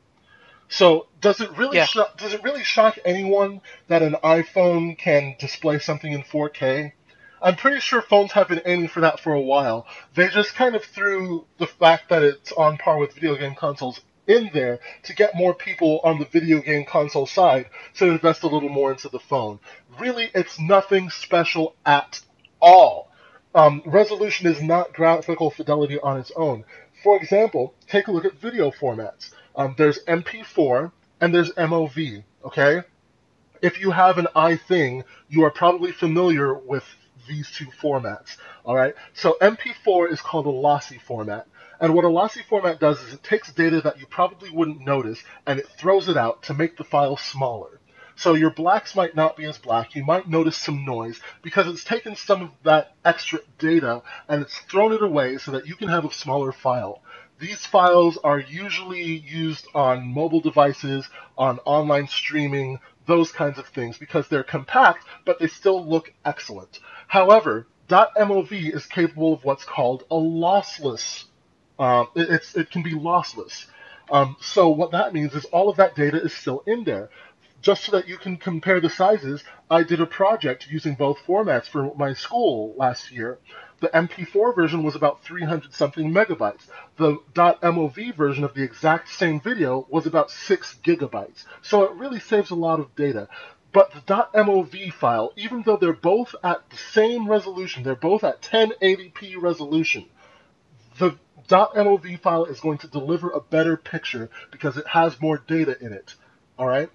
So does it really yeah. does it really shock anyone that an iPhone can display something in 4K? I'm pretty sure phones have been aiming for that for a while. They just kind of threw the fact that it's on par with video game consoles in there to get more people on the video game console side to invest a little more into the phone. Really, it's nothing special at all. Um, resolution is not graphical fidelity on its own. For example, take a look at video formats. Um, there's MP4 and there's MOV. Okay, if you have an iThing, you are probably familiar with these two formats. All right, so MP4 is called a lossy format. And what a lossy format does is it takes data that you probably wouldn't notice and it throws it out to make the file smaller. So your blacks might not be as black. You might notice some noise because it's taken some of that extra data and it's thrown it away so that you can have a smaller file. These files are usually used on mobile devices, on online streaming, those kinds of things, because they're compact, but they still look excellent. However, .mov is capable of what's called a lossless. Um, it, it, can be lossless. Um, so what that means is all of that data is still in there just so that you can compare the sizes, I did a project using both formats for my school last year. The MP4 version was about 300 something megabytes. The .mov version of the exact same video was about 6 gigabytes. So it really saves a lot of data. But the .mov file, even though they're both at the same resolution, they're both at 1080p resolution, the .mov file is going to deliver a better picture because it has more data in it. All right?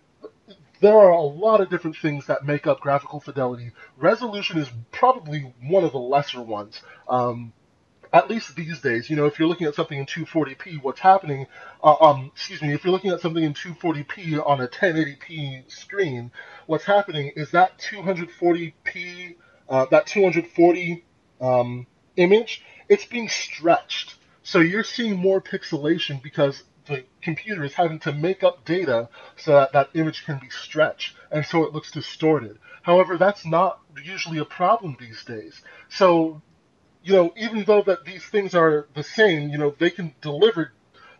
There are a lot of different things that make up graphical fidelity. Resolution is probably one of the lesser ones. Um, at least these days, you know, if you're looking at something in 240p, what's happening, uh, um, excuse me, if you're looking at something in 240p on a 1080p screen, what's happening is that 240p, uh, that 240 um, image, it's being stretched. So you're seeing more pixelation because the computer is having to make up data so that that image can be stretched, and so it looks distorted. However, that's not usually a problem these days. So, you know, even though that these things are the same, you know, they can deliver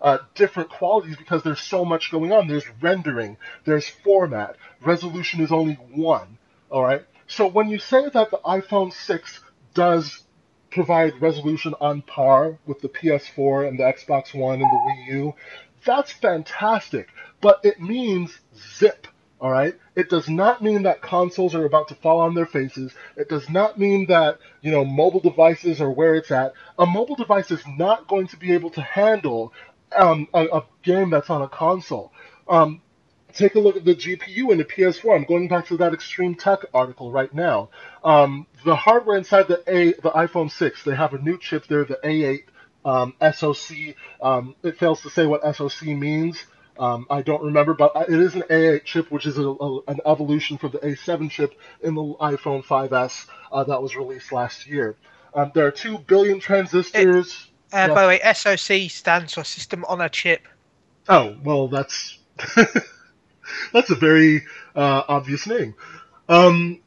uh, different qualities because there's so much going on. There's rendering, there's format, resolution is only one. All right. So when you say that the iPhone 6 does provide resolution on par with the PS4 and the Xbox One and the Wii U, that's fantastic. But it means zip. All right. It does not mean that consoles are about to fall on their faces. It does not mean that you know mobile devices are where it's at. A mobile device is not going to be able to handle um, a, a, game that's on a console. Um, take a look at the GPU in the PS4. I'm going back to that Extreme Tech article right now. Um, the hardware inside the A, the iPhone 6, they have a new chip there, the A8 um, SoC. Um, it fails to say what SoC means. Um, I don't remember, but it is an A8 chip, which is a, a, an evolution from the A7 chip in the iPhone 5S uh, that was released last year. Um, there are two billion transistors. It, uh, By the way, SoC stands for System on a Chip. Oh well, that's that's a very uh, obvious name. Um,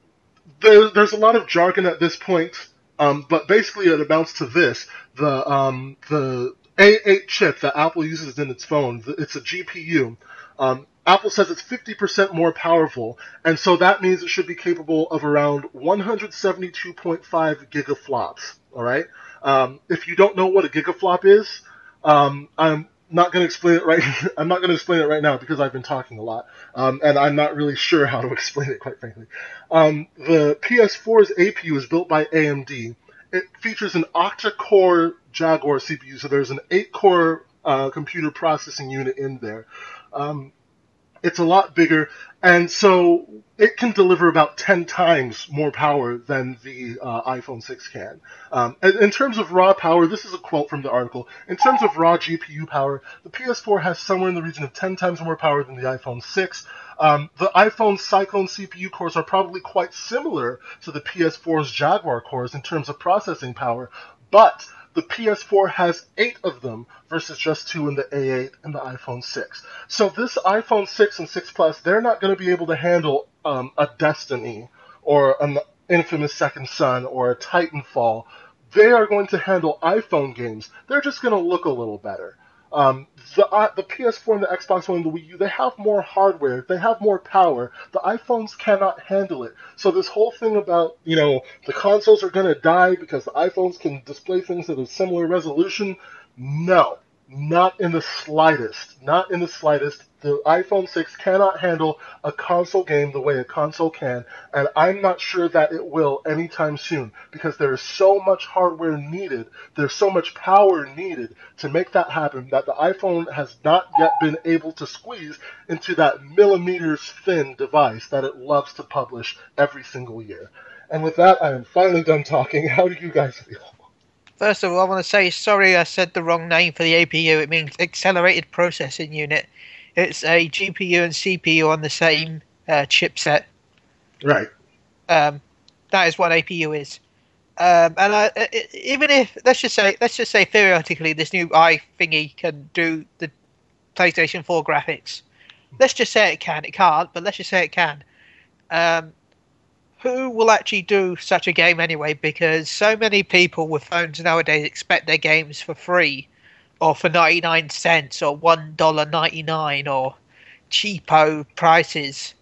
there, there's a lot of jargon at this point, um, but basically it amounts to this: the um, the a8 chip that Apple uses in its phone. It's a GPU. Um, Apple says it's 50% more powerful, and so that means it should be capable of around 172.5 gigaflops. All right. Um, if you don't know what a gigaflop is, um, I'm not going to explain it right. I'm not going to explain it right now because I've been talking a lot, um, and I'm not really sure how to explain it, quite frankly. Um, the PS4's APU is built by AMD. It features an octa-core Jaguar CPU. So there's an eight core uh, computer processing unit in there. Um, it's a lot bigger, and so it can deliver about 10 times more power than the uh, iPhone 6 can. Um, in terms of raw power, this is a quote from the article. In terms of raw GPU power, the PS4 has somewhere in the region of 10 times more power than the iPhone 6. Um, the iPhone Cyclone CPU cores are probably quite similar to the PS4's Jaguar cores in terms of processing power, but the PS4 has eight of them versus just two in the A8 and the iPhone 6. So this iPhone 6 and 6 Plus, they're not going to be able to handle um, a Destiny or an infamous Second Son or a Titanfall. They are going to handle iPhone games. They're just going to look a little better. Um, the uh, the PS4 and the Xbox One and the Wii U, they have more hardware, they have more power. The iPhones cannot handle it. So this whole thing about you know the consoles are going to die because the iPhones can display things at a similar resolution, no, not in the slightest. Not in the slightest. The iPhone 6 cannot handle a console game the way a console can, and I'm not sure that it will anytime soon because there is so much hardware needed, there's so much power needed to make that happen that the iPhone has not yet been able to squeeze into that millimeters thin device that it loves to publish every single year. And with that, I am finally done talking. How do you guys feel? First of all, I want to say sorry I said the wrong name for the APU. It means Accelerated Processing Unit. It's a GPU and CPU on the same uh, chipset. Right. Um, that is what APU is. Um, and I, even if let's just say let's just say theoretically this new i thingy can do the PlayStation 4 graphics. Let's just say it can. It can't, but let's just say it can. Um, who will actually do such a game anyway? Because so many people with phones nowadays expect their games for free or for 99 cents or $1.99 or cheapo prices.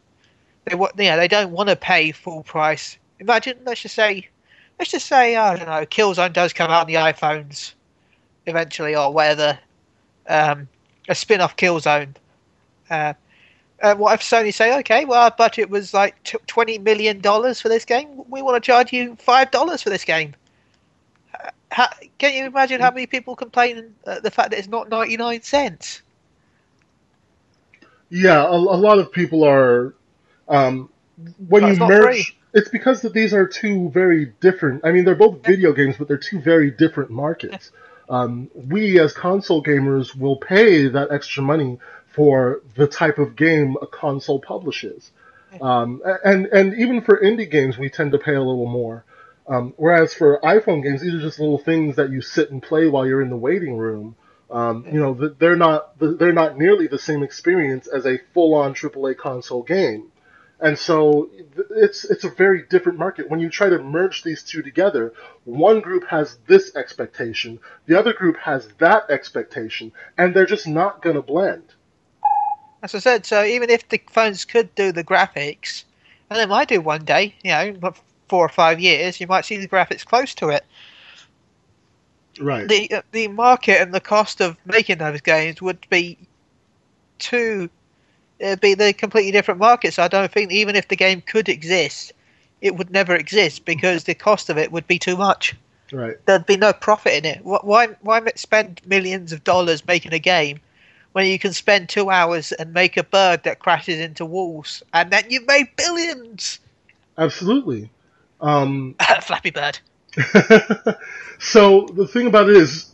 They want, yeah, they don't want to pay full price. Imagine, let's just say, let's just say, I don't know, Killzone does come out on the iPhones eventually or whatever. Um, a spin off Killzone. Uh, uh, what if Sony say, okay, well, our budget was like $20 million for this game. We want to charge you $5 for this game how, can you imagine how many people complain at the fact that it's not 99 cents? Yeah, a, a lot of people are. Um, when you merge, free. it's because that these are two very different. I mean, they're both video games, but they're two very different markets. Um, we as console gamers will pay that extra money for the type of game a console publishes. Um, and and even for indie games, we tend to pay a little more. Um, whereas for iPhone games, these are just little things that you sit and play while you're in the waiting room. Um, you know, they're not they're not nearly the same experience as a full-on AAA console game. And so it's it's a very different market. When you try to merge these two together, one group has this expectation, the other group has that expectation, and they're just not going to blend. As I said, so even if the phones could do the graphics, and they might do one day, you know, four or five years, you might see the graphics close to it. Right. The uh, the market and the cost of making those games would be too it'd be the completely different market. So I don't think even if the game could exist, it would never exist because the cost of it would be too much. Right. There'd be no profit in it. Why why spend millions of dollars making a game when you can spend two hours and make a bird that crashes into walls and then you've made billions? Absolutely. Um, Flappy Bird. so the thing about it is,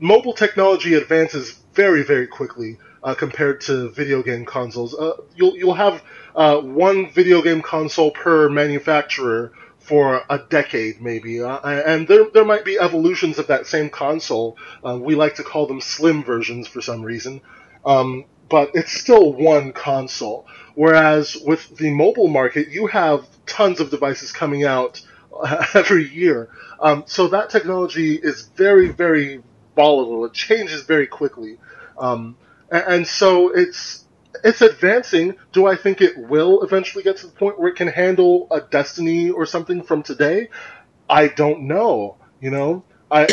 mobile technology advances very, very quickly uh, compared to video game consoles. Uh, you'll you'll have uh, one video game console per manufacturer for a decade, maybe, uh, and there there might be evolutions of that same console. Uh, we like to call them slim versions for some reason, um, but it's still one console. Whereas with the mobile market, you have tons of devices coming out every year. Um, so that technology is very, very volatile. It changes very quickly. Um, and, and, so it's it's advancing. Do I think it will eventually get to the point where it can handle a Destiny or something from today? I don't know. You know, I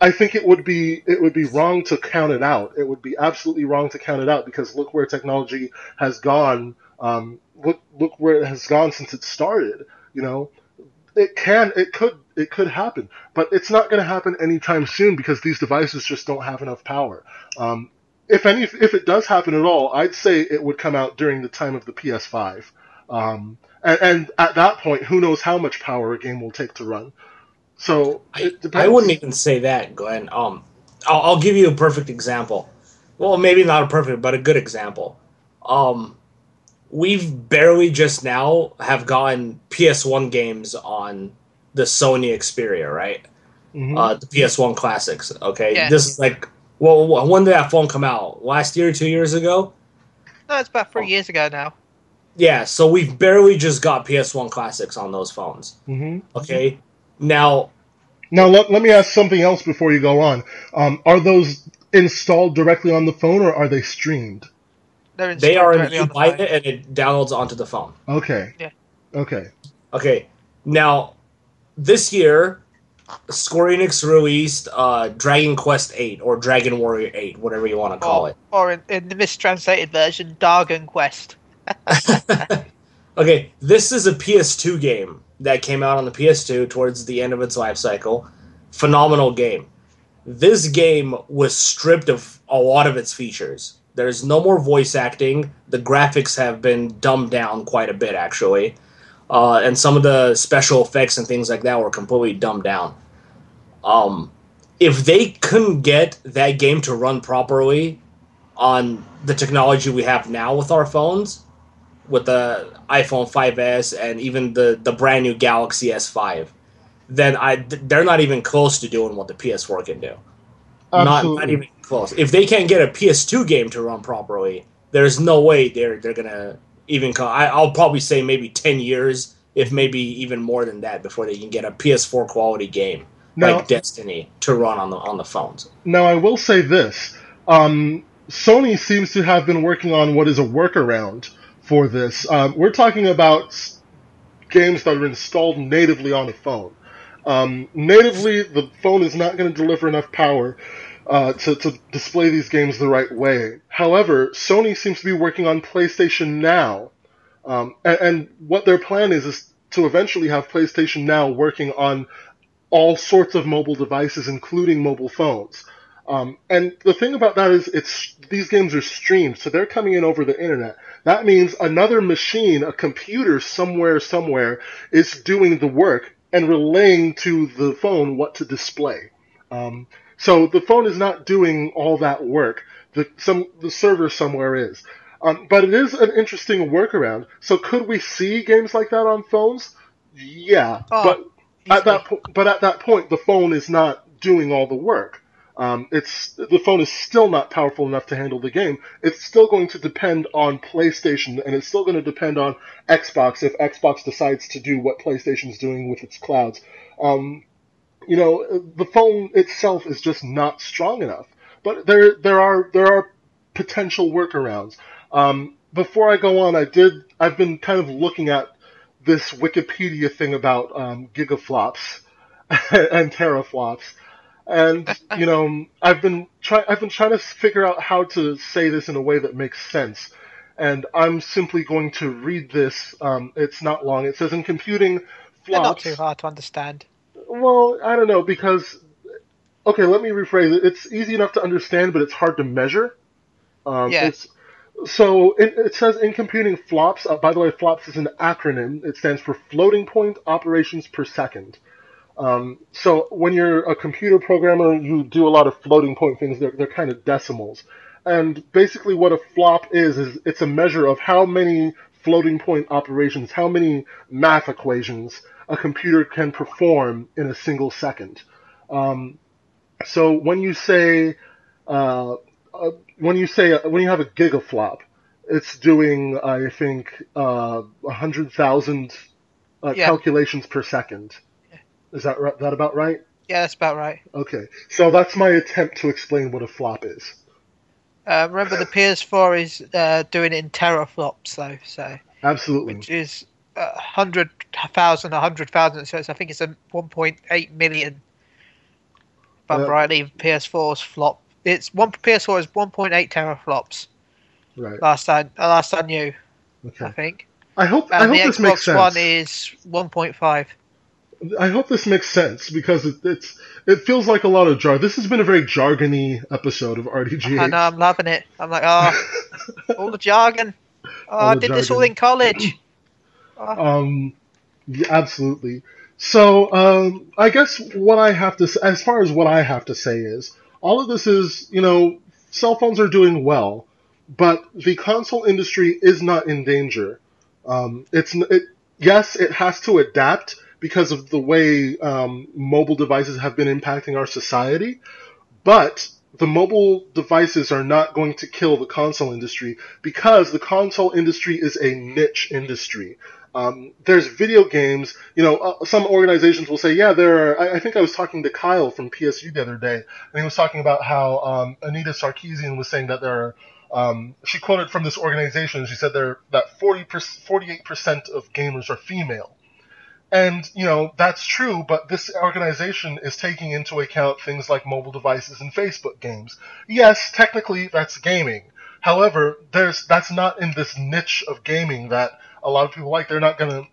I think it would be it would be wrong to count it out. It would be absolutely wrong to count it out because look where technology has gone. Um, look look where it has gone since it started. You know, it can, it could, it could happen, but it's not going to happen anytime soon because these devices just don't have enough power. Um, if any, if it does happen at all, I'd say it would come out during the time of the PS5. Um, and, and, at that point, who knows how much power a game will take to run. So I, I, wouldn't even say that, Glenn. Um, I'll, I'll, give you a perfect example. Well, maybe not a perfect, but a good example. Um, we've barely just now have gotten PS1 games on the Sony Xperia, right? Mm-hmm. Uh, the PS1 classics. Okay, yeah. this is like, well, when did that phone come out? Last year, two years ago? No, it's about three oh. years ago now. Yeah, so we've barely just got PS1 classics on those phones. Mm-hmm. Okay, now. Now let, let me ask something else before you go on. Um, are those installed directly on the phone or are they streamed? they are in, you buy it and it downloads onto the phone. Okay. Yeah. Okay. Okay. Now, this year, Square Enix released uh, Dragon Quest Eight or Dragon Warrior Eight, whatever you want to call or, it. Or in, in the mistranslated version, Dargon Quest. okay, this is a PS2 game that came out on the PS2 towards the end of its life cycle. Phenomenal game. This game was stripped of a lot of its features. There's no more voice acting. The graphics have been dumbed down quite a bit, actually. Uh, and some of the special effects and things like that were completely dumbed down. Um, if they couldn't get that game to run properly on the technology we have now with our phones, with the iPhone 5s and even the, the brand new Galaxy S5, then I they're not even close to doing what the PS4 can do. Not, not even close. If they can't get a PS2 game to run properly, there's no way they're they're gonna even come. I, I'll probably say maybe ten years, if maybe even more than that, before they can get a PS4 quality game now, like Destiny to run on the on the phones. Now, I will say this: um, Sony seems to have been working on what is a workaround for this. Um, we're talking about games that are installed natively on the phone. Um, natively, the phone is not going to deliver enough power uh, to, to display these games the right way. However, Sony seems to be working on PlayStation Now, um, and, and, what their plan is is to eventually have PlayStation Now working on all sorts of mobile devices, including mobile phones. Um, and the thing about that is, it's these games are streamed, so they're coming in over the internet. That means another machine, a computer somewhere, somewhere, is doing the work and relaying to the phone what to display. Um, so the phone is not doing all that work. The some the server somewhere is. Um, but it is an interesting workaround. So could we see games like that on phones? Yeah, oh, but at that po- but at that point the phone is not doing all the work. Um, it's the phone is still not powerful enough to handle the game. It's still going to depend on PlayStation, and it's still going to depend on Xbox if Xbox decides to do what PlayStation's doing with its clouds. Um, you know, the phone itself is just not strong enough. But there there are there are potential workarounds. Um, before I go on, I did I've been kind of looking at this Wikipedia thing about um, gigaflops and teraflops and you know, I've been trying. I've been trying to figure out how to say this in a way that makes sense. And I'm simply going to read this. Um, it's not long. It says in computing, flops. They're not too hard to understand. Well, I don't know because. Okay, let me rephrase it. It's easy enough to understand, but it's hard to measure. Um, yeah. so it, it, says in computing flops. Uh, by the way, flops is an acronym. It stands for floating point operations per second. Um, so when you're a computer programmer, you do a lot of floating point things. They're, they're kind of decimals. And basically what a flop is, is it's a measure of how many floating point operations, how many math equations a computer can perform in a single second. Um, so when you say, uh, uh, when you say, when you have a gigaflop, it's doing, I think, uh, 100,000 uh, yeah. calculations per second. Is that that about right? Yeah, that's about right. Okay, so that's my attempt to explain what a flop is. Uh, remember, the PS4 is uh, doing it in teraflops, though. So absolutely, which is hundred thousand, a hundred thousand. So I think it's a 1.8 million. If I'm uh, rightly, PS4's flop. It's one PS4 is 1.8 teraflops. Right. Last I last I knew. Okay. I think. I hope. And I hope the this Xbox makes sense. One is 1.5. I hope this makes sense because it, it's it feels like a lot of jar. This has been a very jargony episode of RDG. I know, I'm loving it. I'm like, oh, all the jargon. Oh, all I did jargon. this all in college. Oh. Um, absolutely. So, um, I guess what I have to, as far as what I have to say is, all of this is, you know, cell phones are doing well, but the console industry is not in danger. Um, it's it, yes, it has to adapt because of the way um, mobile devices have been impacting our society. But the mobile devices are not going to kill the console industry because the console industry is a niche industry. Um, there's video games, you know, uh, some organizations will say, yeah, there are, I, I, think I was talking to Kyle from PSU the other day, and he was talking about how um, Anita Sarkeesian was saying that there are, um, she quoted from this organization, she said there that 40 48% of gamers are female. And, you know, that's true, but this organization is taking into account things like mobile devices and Facebook games. Yes, technically that's gaming. However, there's that's not in this niche of gaming that a lot of people like. They're not gonna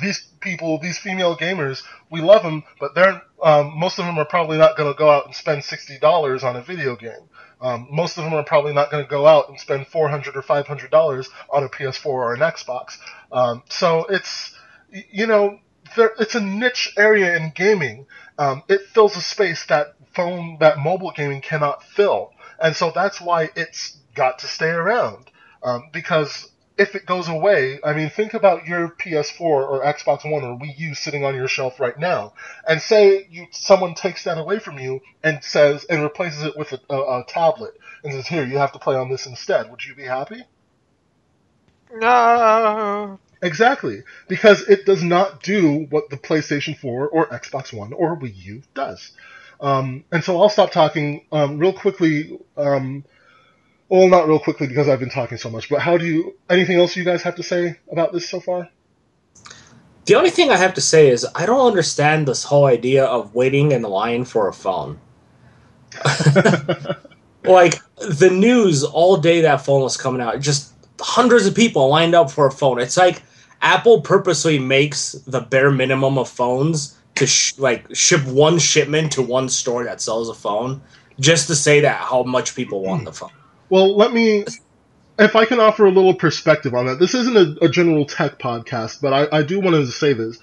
these people, these female gamers, we love them, but they're um, most of them are probably not going to go out and spend sixty dollars on a video game. Um, most of them are probably not going to go out and spend four hundred or five hundred dollars on a PS4 or an Xbox. Um, so it's you know, there, it's a niche area in gaming. Um, it fills a space that phone, that mobile gaming cannot fill, and so that's why it's got to stay around. Um, because if it goes away, I mean, think about your PS4 or Xbox One or Wii U sitting on your shelf right now, and say you someone takes that away from you and says and replaces it with a, a, a tablet and says, "Here, you have to play on this instead." Would you be happy? No. Exactly, because it does not do what the PlayStation 4 or Xbox One or Wii U does. Um, and so I'll stop talking um, real quickly. Um, well, not real quickly because I've been talking so much. But how do you? Anything else you guys have to say about this so far? The only thing I have to say is I don't understand this whole idea of waiting in line for a phone. like the news all day that phone was coming out, just hundreds of people lined up for a phone. It's like Apple purposely makes the bare minimum of phones to sh- like ship one shipment to one store that sells a phone just to say that how much people want the phone. Well, let me if I can offer a little perspective on that. This isn't a, a general tech podcast, but I, I do want to say this.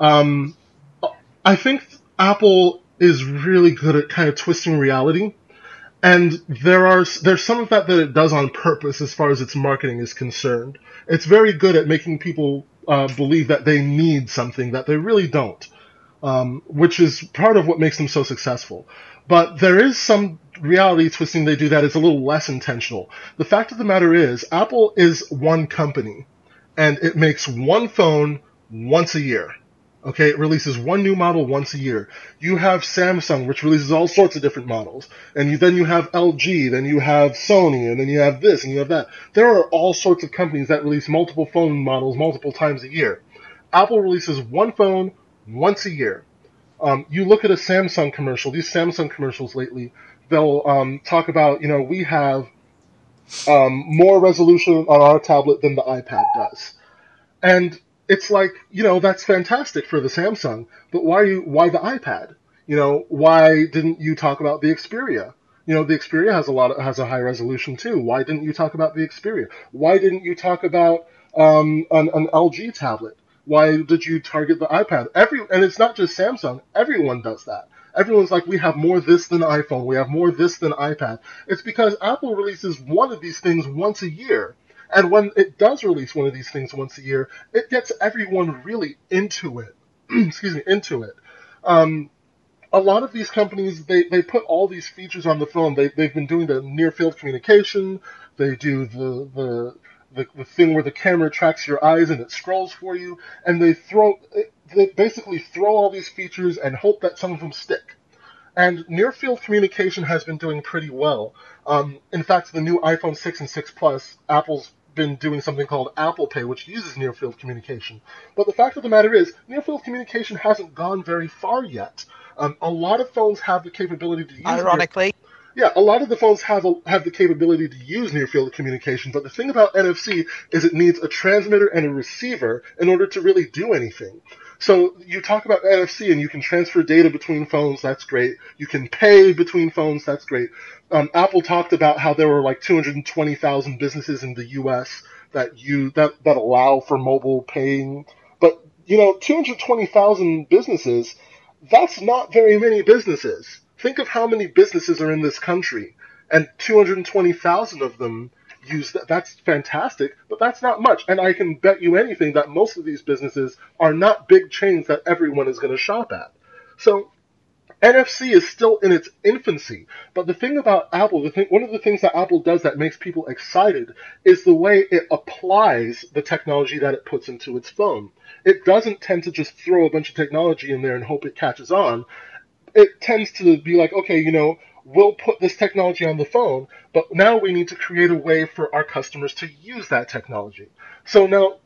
Um, I think Apple is really good at kind of twisting reality and there are there's some of that that it does on purpose as far as its marketing is concerned. It's very good at making people uh, believe that they need something that they really don't. um, which is part of what makes them so successful. But there is some reality twisting they do that is a little less intentional. The fact of the matter is, Apple is one company, and it makes one phone once a year. Okay, it releases one new model once a year. You have Samsung, which releases all sorts of different models, and you, then you have LG, then you have Sony, and then you have this and you have that. There are all sorts of companies that release multiple phone models multiple times a year. Apple releases one phone once a year. Um, you look at a Samsung commercial, these Samsung commercials lately, they'll um, talk about, you know, we have um, more resolution on our tablet than the iPad does. And it's like, you know, that's fantastic for the Samsung, but why you, why the iPad? You know, why didn't you talk about the Xperia? You know, the Xperia has a lot of, has a high resolution too. Why didn't you talk about the Xperia? Why didn't you talk about um, an, an LG tablet? Why did you target the iPad? Every and it's not just Samsung. Everyone does that. Everyone's like, we have more this than iPhone. We have more this than iPad. It's because Apple releases one of these things once a year. And when it does release one of these things once a year, it gets everyone really into it. Excuse me, into it. Um, a lot of these companies, they, they put all these features on the phone. They, they've been doing the near field communication. They do the, the the, the thing where the camera tracks your eyes and it scrolls for you, and they throw they basically throw all these features and hope that some of them stick. And near field communication has been doing pretty well. Um, in fact, the new iPhone 6 and 6 Plus, Apple's been doing something called Apple Pay, which uses near field communication. But the fact of the matter is, near field communication hasn't gone very far yet. Um, a lot of phones have the capability to use. Ironically, yeah, a lot of the phones have a, have the capability to use near field communication, but the thing about NFC is it needs a transmitter and a receiver in order to really do anything. So you talk about NFC and you can transfer data between phones, that's great. You can pay between phones, that's great. Um, Apple talked about how there were like 220,000 businesses in the U.S. that you that that allow for mobile paying, but you know, 220,000 businesses, that's not very many businesses. Think of how many businesses are in this country, and 220,000 of them use that. That's fantastic, but that's not much. And I can bet you anything that most of these businesses are not big chains that everyone is going to shop at. So NFC is still in its infancy, but the thing about Apple, the thing, one of the things that Apple does that makes people excited is the way it applies the technology that it puts into its phone. It doesn't tend to just throw a bunch of technology in there and hope it catches on it tends to be like, okay, you know, we'll put this technology on the phone, but now we need to create a way for our customers to use that technology. So now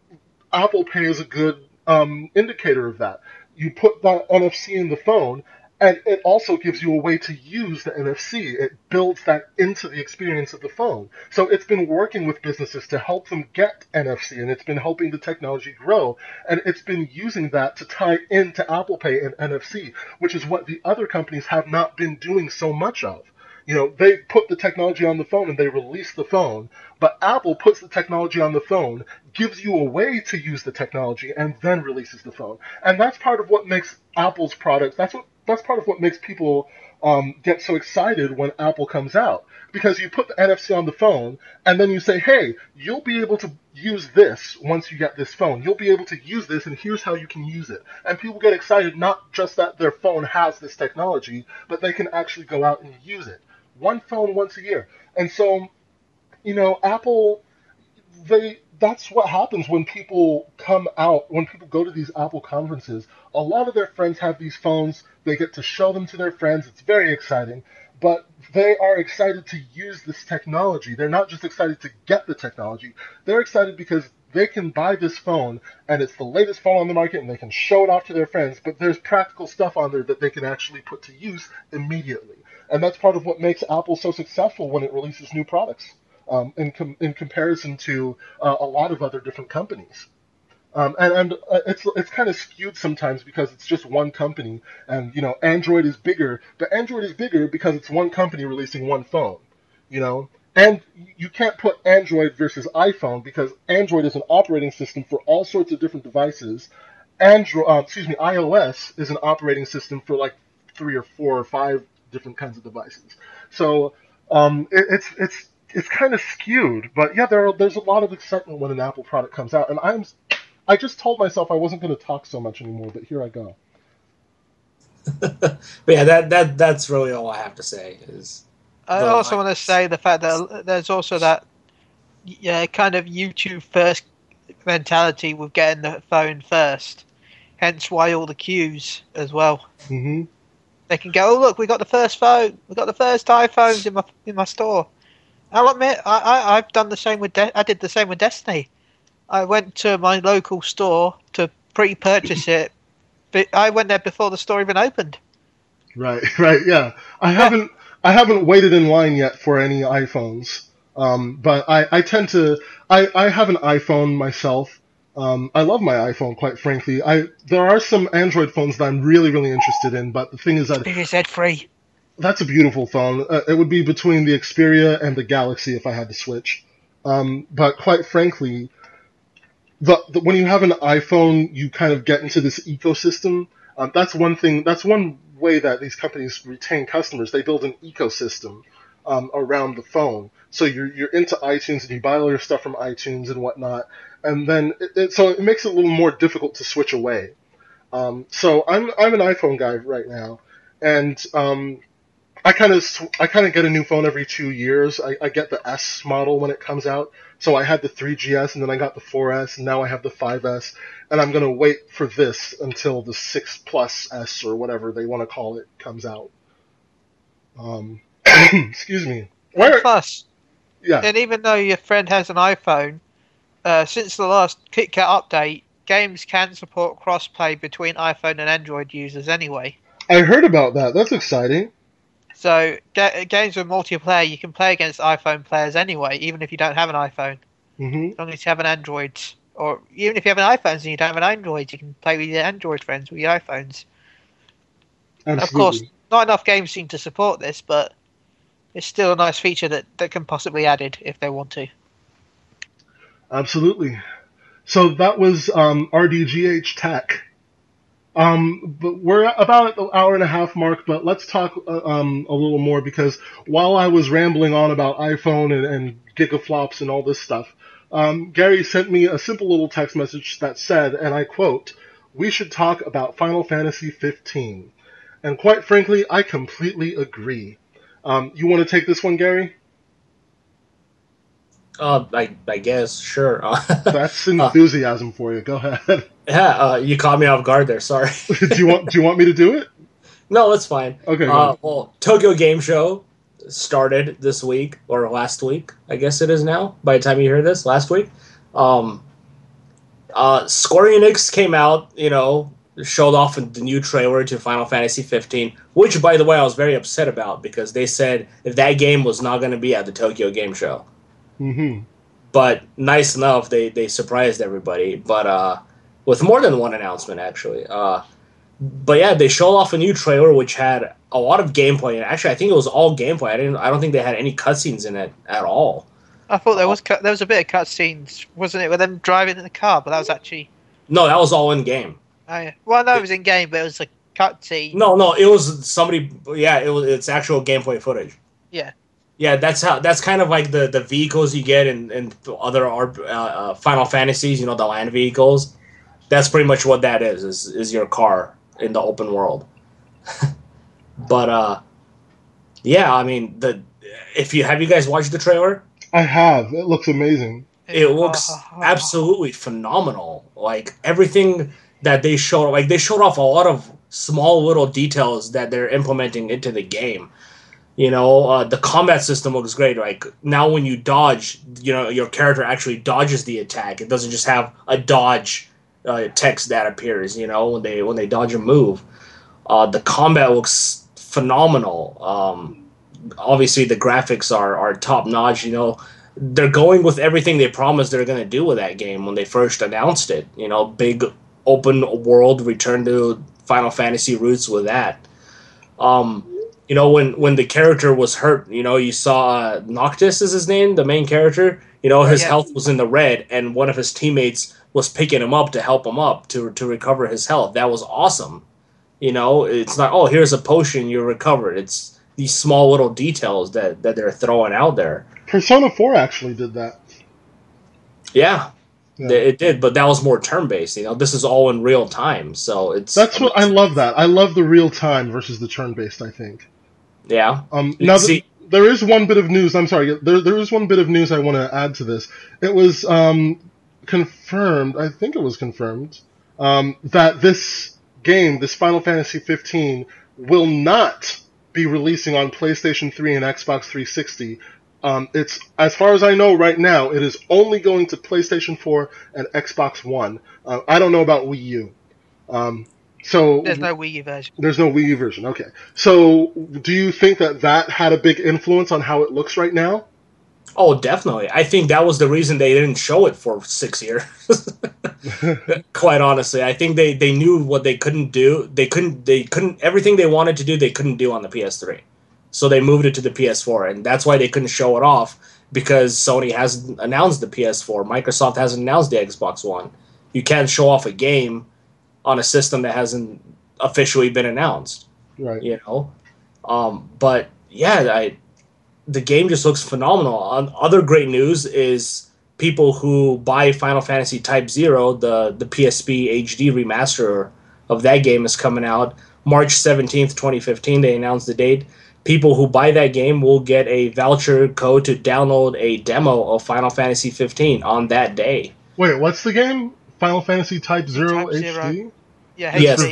Apple Pay is a good um, indicator of that. You put that NFC in the phone, and it also gives you a way to use the NFC. It builds that into the experience of the phone. So it's been working with businesses to help them get NFC, and it's been helping the technology grow. And it's been using that to tie into Apple Pay and NFC, which is what the other companies have not been doing so much of. You know, they put the technology on the phone and they release the phone, but Apple puts the technology on the phone, gives you a way to use the technology, and then releases the phone. And that's part of what makes Apple's products, that's what that's part of what makes people um, get so excited when Apple comes out because you put the NFC on the phone and then you say, hey, you'll be able to use this once you get this phone. You'll be able to use this and here's how you can use it. And people get excited not just that their phone has this technology, but they can actually go out and use it. One phone once a year. And so, you know, Apple, they that's what happens when people come out, when people go to these Apple conferences. A lot of their friends have these phones. They get to show them to their friends. It's very exciting. But they are excited to use this technology. They're not just excited to get the technology. They're excited because they can buy this phone and it's the latest phone on the market and they can show it off to their friends, but there's practical stuff on there that they can actually put to use immediately. And that's part of what makes Apple so successful when it releases new products um, in, com- in comparison to uh, a lot of other different companies. Um, and, and uh, it's it's kind of skewed sometimes because it's just one company, and you know Android is bigger, but Android is bigger because it's one company releasing one phone, you know. And you can't put Android versus iPhone because Android is an operating system for all sorts of different devices. Android, uh, excuse me, iOS is an operating system for like three or four or five different kinds of devices. So um, it, it's it's it's kind of skewed, but yeah, there are, there's a lot of excitement when an Apple product comes out, and I'm I just told myself I wasn't going to talk so much anymore, but here I go. but yeah, that that that's really all I have to say. Is I also want to say the fact that there's also that yeah kind of YouTube first mentality with getting the phone first. Hence why all the queues as well. Mm-hmm. They can go, oh look, we got the first phone, we got the first iPhones in my in my store. I'll admit, I, I I've done the same with De- I did the same with Destiny. I went to my local store to pre-purchase it. But I went there before the store even opened. Right, right, yeah. I haven't I haven't waited in line yet for any iPhones. Um, but I, I tend to I, I have an iPhone myself. Um, I love my iPhone, quite frankly. I there are some Android phones that I'm really really interested in, but the thing is that Xperia Z3. That's a beautiful phone. Uh, it would be between the Xperia and the Galaxy if I had to switch. Um, but quite frankly, the, the, when you have an iPhone, you kind of get into this ecosystem. Um, that's one thing. That's one way that these companies retain customers. They build an ecosystem um, around the phone. So you're you're into iTunes and you buy all your stuff from iTunes and whatnot, and then it, it, so it makes it a little more difficult to switch away. Um, so I'm I'm an iPhone guy right now, and um, I kind of I kind of get a new phone every two years. I, I get the S model when it comes out. So I had the 3GS and then I got the 4S and now I have the 5S and I'm gonna wait for this until the 6 Plus S or whatever they want to call it comes out. Um, excuse me. Where? Plus, yeah. And even though your friend has an iPhone, uh, since the last KitKat update, games can support crossplay between iPhone and Android users anyway. I heard about that. That's exciting. So ga- games with multiplayer, you can play against iPhone players anyway, even if you don't have an iPhone. Mm-hmm. As long as you have an Android, or even if you have an iPhone and you don't have an Android, you can play with your Android friends with your iPhones. Absolutely. Of course, not enough games seem to support this, but it's still a nice feature that, that can possibly be added if they want to. Absolutely. So that was um, RDGH Tech. Um, but we're about at the hour and a half mark, but let's talk uh, um, a little more because while I was rambling on about iPhone and, and gigaflops and all this stuff, um, Gary sent me a simple little text message that said, and I quote, we should talk about Final Fantasy 15. And quite frankly, I completely agree. Um, you want to take this one, Gary? Uh, I, I guess sure. That's enthusiasm uh, for you. Go ahead. Yeah, uh, you caught me off guard there. Sorry. do you want Do you want me to do it? No, that's fine. Okay. Uh, well, Tokyo Game Show started this week or last week. I guess it is now. By the time you hear this, last week. Um, uh, Square Enix came out. You know, showed off the new trailer to Final Fantasy 15, which, by the way, I was very upset about because they said that game was not going to be at the Tokyo Game Show. Mm-hmm. But nice enough, they they surprised everybody. But uh, with more than one announcement, actually. Uh, but yeah, they showed off a new trailer which had a lot of gameplay. And actually, I think it was all gameplay. I didn't. I don't think they had any cutscenes in it at all. I thought there was there was a bit of cutscenes, wasn't it, with them driving in the car? But that was actually no, that was all in game. Oh, yeah. Well, no, it was in game, but it was a cutscene. No, no, it was somebody. Yeah, it was. It's actual gameplay footage. Yeah. Yeah, that's how. That's kind of like the the vehicles you get in in other uh, uh, Final Fantasies. You know, the land vehicles. That's pretty much what that is. Is is your car in the open world. but uh, yeah, I mean the. If you have you guys watched the trailer? I have. It looks amazing. It looks absolutely phenomenal. Like everything that they showed like they showed off a lot of small little details that they're implementing into the game you know uh, the combat system looks great like now when you dodge you know your character actually dodges the attack it doesn't just have a dodge uh, text that appears you know when they when they dodge a move uh, the combat looks phenomenal um, obviously the graphics are are top notch you know they're going with everything they promised they're going to do with that game when they first announced it you know big open world return to Final Fantasy roots with that. Um, you know, when when the character was hurt, you know, you saw uh, Noctis is his name, the main character. You know, his yeah. health was in the red, and one of his teammates was picking him up to help him up to to recover his health. That was awesome. You know, it's not oh here's a potion you're recovered. It's these small little details that that they're throwing out there. Persona Four actually did that. Yeah, Yeah. It did, but that was more turn based. You know, this is all in real time, so it's. That's what I love. That I love the real time versus the turn based. I think. Yeah. Um. Now See, there is one bit of news. I'm sorry. There there is one bit of news I want to add to this. It was um confirmed. I think it was confirmed um, that this game, this Final Fantasy 15, will not be releasing on PlayStation 3 and Xbox 360 um, it's as far as I know right now, it is only going to PlayStation 4 and Xbox One. Uh, I don't know about Wii U. Um, so there's no Wii U version. There's no Wii U version. Okay. So do you think that that had a big influence on how it looks right now? Oh, definitely. I think that was the reason they didn't show it for six years. Quite honestly, I think they, they knew what they couldn't do. They couldn't. They couldn't. Everything they wanted to do, they couldn't do on the PS3 so they moved it to the PS4, and that's why they couldn't show it off because Sony hasn't announced the PS4. Microsoft hasn't announced the Xbox One. You can't show off a game on a system that hasn't officially been announced. Right. You know, um, but yeah, I, the game just looks phenomenal. other great news is people who buy Final Fantasy Type Zero, the the PSP HD remaster of that game is coming out March seventeenth, twenty fifteen. They announced the date people who buy that game will get a voucher code to download a demo of Final Fantasy 15 on that day. Wait, what's the game? Final Fantasy Type Zero Type HD. Zero. Yeah, yes,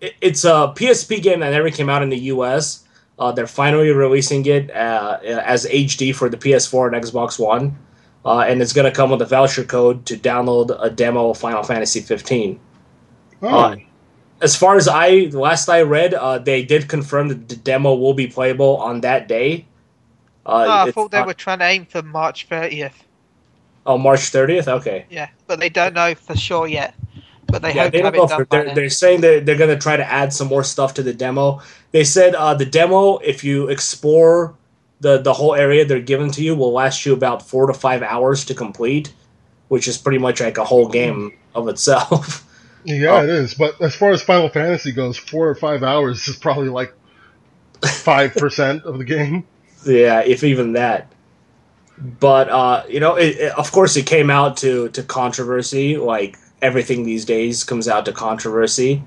it's a PSP game that never came out in the US. Uh, they're finally releasing it uh, as HD for the PS4 and Xbox One, uh, and it's going to come with a voucher code to download a demo of Final Fantasy 15. Oh. Uh, as far as I last I read, uh, they did confirm that the demo will be playable on that day. Uh, oh, I thought they not... were trying to aim for March 30th. Oh, March 30th. Okay. Yeah, but they don't know for sure yet. But they yeah, hope they don't know they're, they're saying that they're going to try to add some more stuff to the demo. They said uh, the demo, if you explore the the whole area they're given to you, will last you about four to five hours to complete, which is pretty much like a whole game of itself. Yeah, oh. it is. But as far as Final Fantasy goes, four or five hours is probably like five percent of the game. Yeah, if even that. But uh, you know, it, it, of course, it came out to to controversy. Like everything these days comes out to controversy.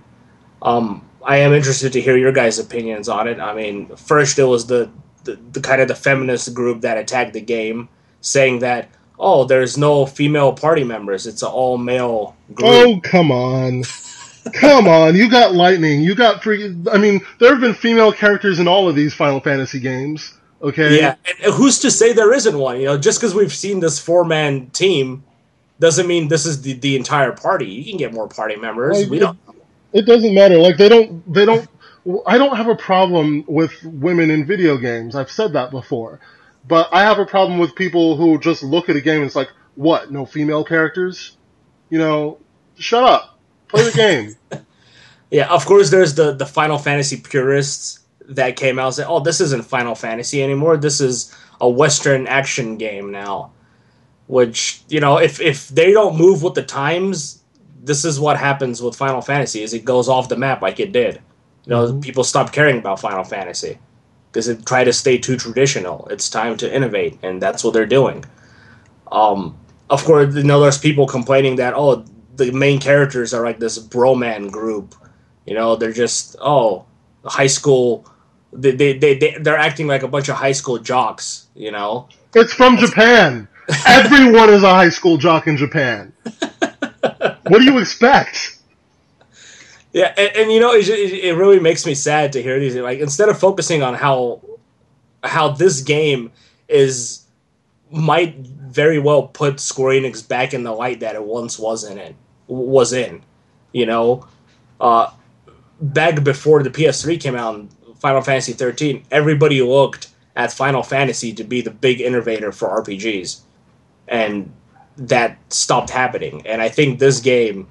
Um, I am interested to hear your guys' opinions on it. I mean, first it was the, the, the kind of the feminist group that attacked the game, saying that oh, there's no female party members. It's an all male group. Oh, come on. come on. You got Lightning. You got free. I mean, there have been female characters in all of these Final Fantasy games. Okay. Yeah. And who's to say there isn't one? You know, just because we've seen this four man team doesn't mean this is the, the entire party. You can get more party members. Like, we don't. It, it doesn't matter. Like, they don't. They don't. I don't have a problem with women in video games. I've said that before. But I have a problem with people who just look at a game and it's like, what? No female characters? You know, shut up. Play the game. yeah, of course. There's the the Final Fantasy purists that came out and said, "Oh, this isn't Final Fantasy anymore. This is a Western action game now." Which you know, if if they don't move with the times, this is what happens with Final Fantasy: is it goes off the map like it did. You know, mm-hmm. people stop caring about Final Fantasy because it try to stay too traditional. It's time to innovate, and that's what they're doing. Um, of course, you know, there's people complaining that oh, the main characters are like this broman group. You know, they're just oh, high school. They they they, they they're acting like a bunch of high school jocks. You know, it's from that's, Japan. Everyone is a high school jock in Japan. what do you expect? Yeah, and, and you know, it, it really makes me sad to hear these. Like, instead of focusing on how how this game is might very well put Square Enix back in the light that it once was in it was in. You know, uh, back before the PS3 came out, Final Fantasy 13, everybody looked at Final Fantasy to be the big innovator for RPGs, and that stopped happening. And I think this game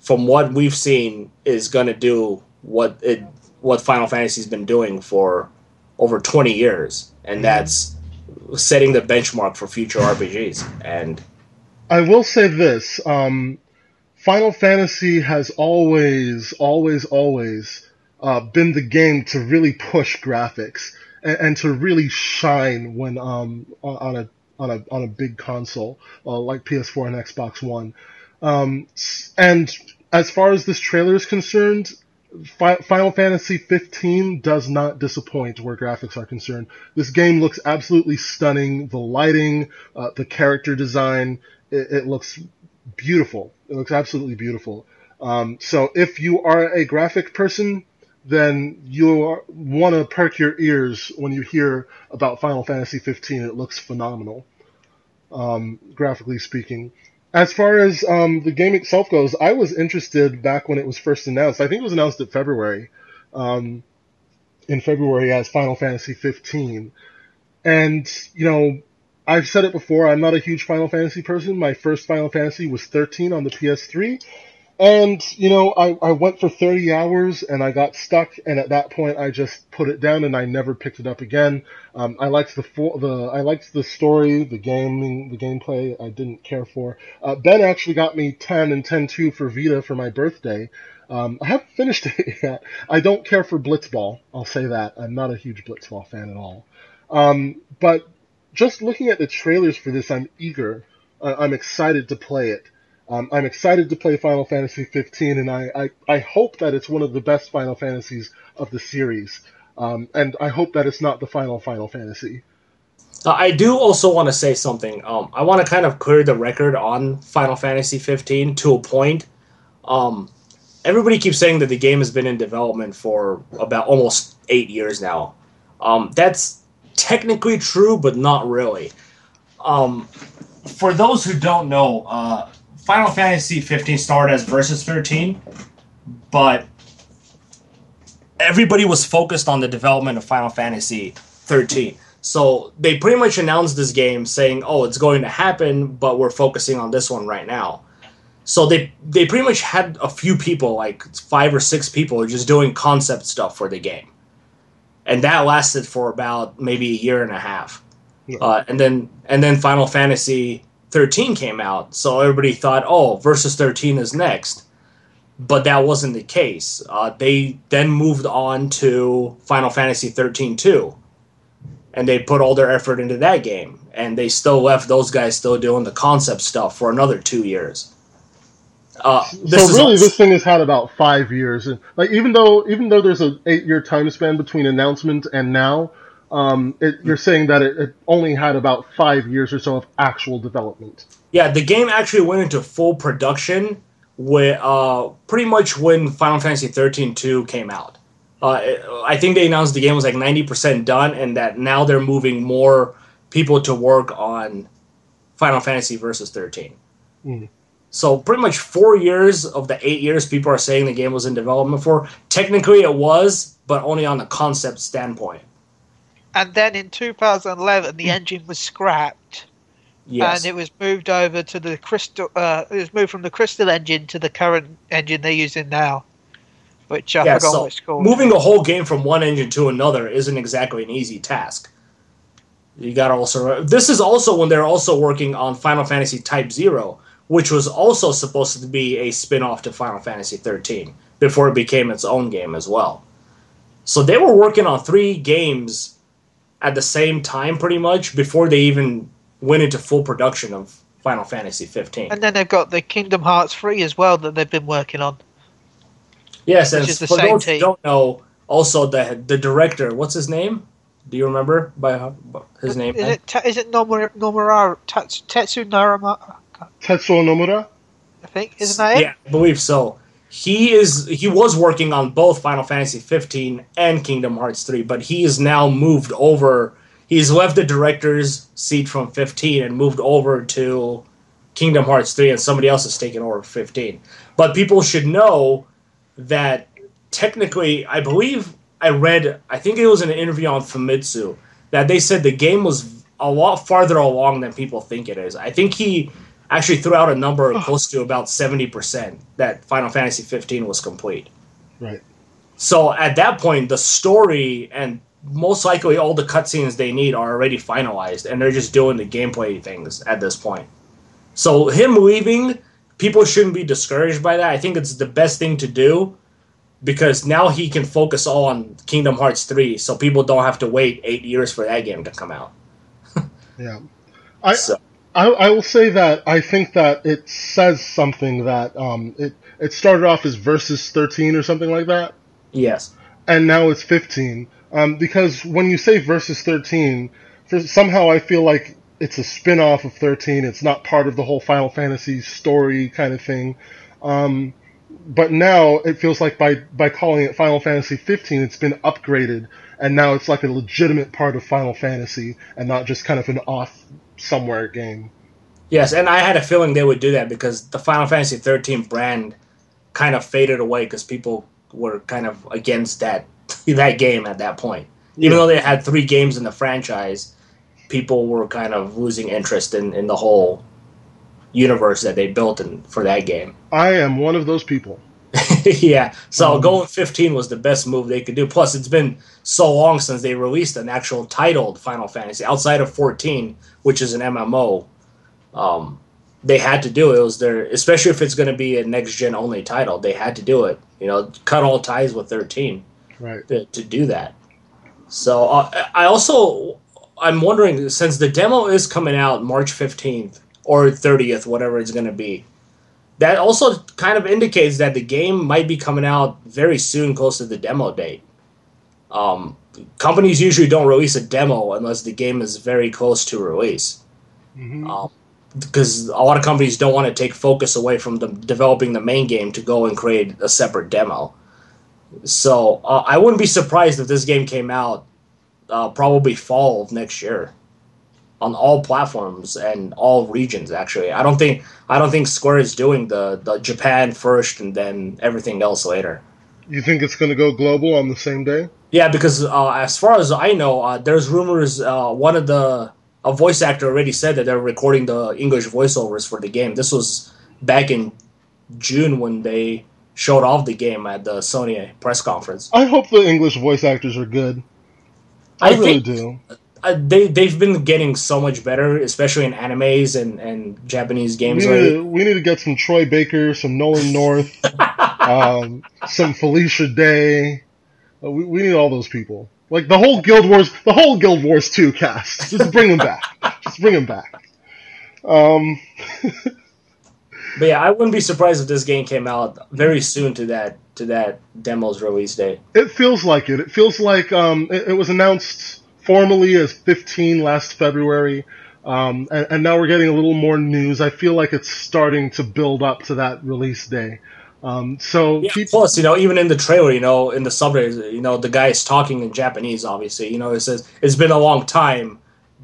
from what we've seen, is going to do what it what Final Fantasy's been doing for over 20 years, and mm-hmm. that's setting the benchmark for future RPGs. And I will say this: um, Final Fantasy has always, always, always uh, been the game to really push graphics and, and to really shine when um, on a on a on a big console uh, like PS4 and Xbox One. Um, and as far as this trailer is concerned, Fi- Final Fantasy 15 does not disappoint where graphics are concerned. This game looks absolutely stunning. The lighting, uh, the character design, it, it, looks beautiful. It looks absolutely beautiful. Um, so if you are a graphic person, then you want to perk your ears when you hear about Final Fantasy 15. It looks phenomenal, um, graphically speaking. As far as um, the game itself goes, I was interested back when it was first announced. I think it was announced in February, um, in February as Final Fantasy 15. And you know, I've said it before. I'm not a huge Final Fantasy person. My first Final Fantasy was 13 on the PS3, and, you know, I, I went for 30 hours and I got stuck. And at that point, I just put it down and I never picked it up again. Um, I liked the, the, I liked the story, the gaming, the gameplay I didn't care for. Uh, ben actually got me 10 and 10-2 for Vita for my birthday. Um, I haven't finished it yet. I don't care for Blitzball. I'll say that. I'm not a huge Blitzball fan at all. Um, but just looking at the trailers for this, I'm eager. I'm excited to play it. Um, I'm excited to play Final Fantasy 15, and I, I, I, hope that it's one of the best Final Fantasies of the series. Um, and I hope that it's not the final Final Fantasy. Uh, I do also want to say something. Um, I want to kind of clear the record on Final Fantasy 15 to a point. Um, everybody keeps saying that the game has been in development for about almost eight years now. Um, that's technically true, but not really. Um, for those who don't know, uh, Final Fantasy 15 started as Versus 13, but everybody was focused on the development of Final Fantasy 13. So they pretty much announced this game saying, "Oh, it's going to happen, but we're focusing on this one right now." So they they pretty much had a few people, like five or six people, just doing concept stuff for the game, and that lasted for about maybe a year and a half. Yeah. Uh, and then and then Final Fantasy 13 came out, so everybody thought, oh, Versus 13 is next. But that wasn't the case. Uh, they then moved on to Final Fantasy 13 2, and they put all their effort into that game. And they still left those guys still doing the concept stuff for another two years. Uh, so really, this thing has had about five years, and like even though even though there's an eight year time span between announcement and now, um, it, you're saying that it, it, only had about five years or so of actual development. Yeah, the game actually went into full production with uh, pretty much when Final Fantasy 13 2 came out. Uh, I think they announced the game was like 90% done, and that now they're moving more people to work on Final Fantasy Versus 13. Mm. So pretty much four years of the eight years people are saying the game was in development for. Technically, it was, but only on the concept standpoint and then in 2011 the engine was scrapped. Yes. and it was moved over to the crystal uh, it was moved from the crystal engine to the current engine they're using now which i yeah, forgot so what it's called. moving a whole game from one engine to another isn't exactly an easy task. You got also this is also when they're also working on final fantasy type 0 which was also supposed to be a spin-off to final fantasy 13 before it became its own game as well. So they were working on three games at the same time, pretty much before they even went into full production of Final Fantasy 15. And then they've got the Kingdom Hearts 3 as well that they've been working on. Yes, and for those team. who don't know, also the the director, what's his name? Do you remember by his name? Is it, is it Nomura, Nomura Tetsu Nomura? Tetsuo Nomura? I think isn't that it? Yeah, I believe so he is he was working on both Final Fantasy 15 and Kingdom Hearts 3, but he is now moved over. He's left the director's seat from 15 and moved over to Kingdom Hearts 3, and somebody else is taking over 15. But people should know that technically, I believe I read, I think it was an interview on Famitsu, that they said the game was a lot farther along than people think it is. I think he actually threw out a number close to about 70% that Final Fantasy 15 was complete. Right. So at that point, the story and most likely all the cutscenes they need are already finalized, and they're just doing the gameplay things at this point. So him leaving, people shouldn't be discouraged by that. I think it's the best thing to do because now he can focus all on Kingdom Hearts 3, so people don't have to wait eight years for that game to come out. yeah. I, so. I, I will say that I think that it says something that um, it it started off as versus 13 or something like that. Yes. And now it's 15. Um, because when you say versus 13, for, somehow I feel like it's a spin off of 13. It's not part of the whole Final Fantasy story kind of thing. Um, but now it feels like by, by calling it Final Fantasy 15, it's been upgraded, and now it's like a legitimate part of Final Fantasy and not just kind of an off somewhere game. Yes, and I had a feeling they would do that because the Final Fantasy 13 brand kind of faded away because people were kind of against that that game at that point. Even yeah. though they had three games in the franchise, people were kind of losing interest in, in the whole universe that they built in, for that game. I am one of those people. yeah, so um, going 15 was the best move they could do. Plus, it's been so long since they released an actual titled Final Fantasy outside of 14, which is an MMO. Um, they had to do it. It was their, especially if it's going to be a next gen only title, they had to do it. You know, cut all ties with 13, right? To, to do that. So uh, I also I'm wondering since the demo is coming out March 15th or 30th, whatever it's going to be. That also kind of indicates that the game might be coming out very soon, close to the demo date. Um, companies usually don't release a demo unless the game is very close to release. Mm-hmm. Um, because a lot of companies don't want to take focus away from the, developing the main game to go and create a separate demo. So uh, I wouldn't be surprised if this game came out uh, probably fall of next year on all platforms and all regions. Actually, I don't think I don't think Square is doing the the Japan first and then everything else later. You think it's going to go global on the same day? Yeah, because uh, as far as I know, uh, there's rumors. Uh, one of the a voice actor already said that they're recording the English voiceovers for the game. This was back in June when they showed off the game at the Sony press conference. I hope the English voice actors are good. I, I really do. Uh, they they've been getting so much better, especially in animes and, and Japanese games. We need, to, we need to get some Troy Baker, some Nolan North, um, some Felicia Day. Uh, we, we need all those people. Like the whole Guild Wars, the whole Guild Wars 2 cast. Just bring them back. Just bring them back. Um. but yeah, I wouldn't be surprised if this game came out very soon to that to that demo's release date. It feels like it. It feels like um, it, it was announced formally as 15 last February. Um, and, and, now we're getting a little more news. I feel like it's starting to build up to that release day. Um, so yeah, keep... plus, you know, even in the trailer, you know, in the subreddit, you know, the guy is talking in Japanese. Obviously, you know, it says it's been a long time,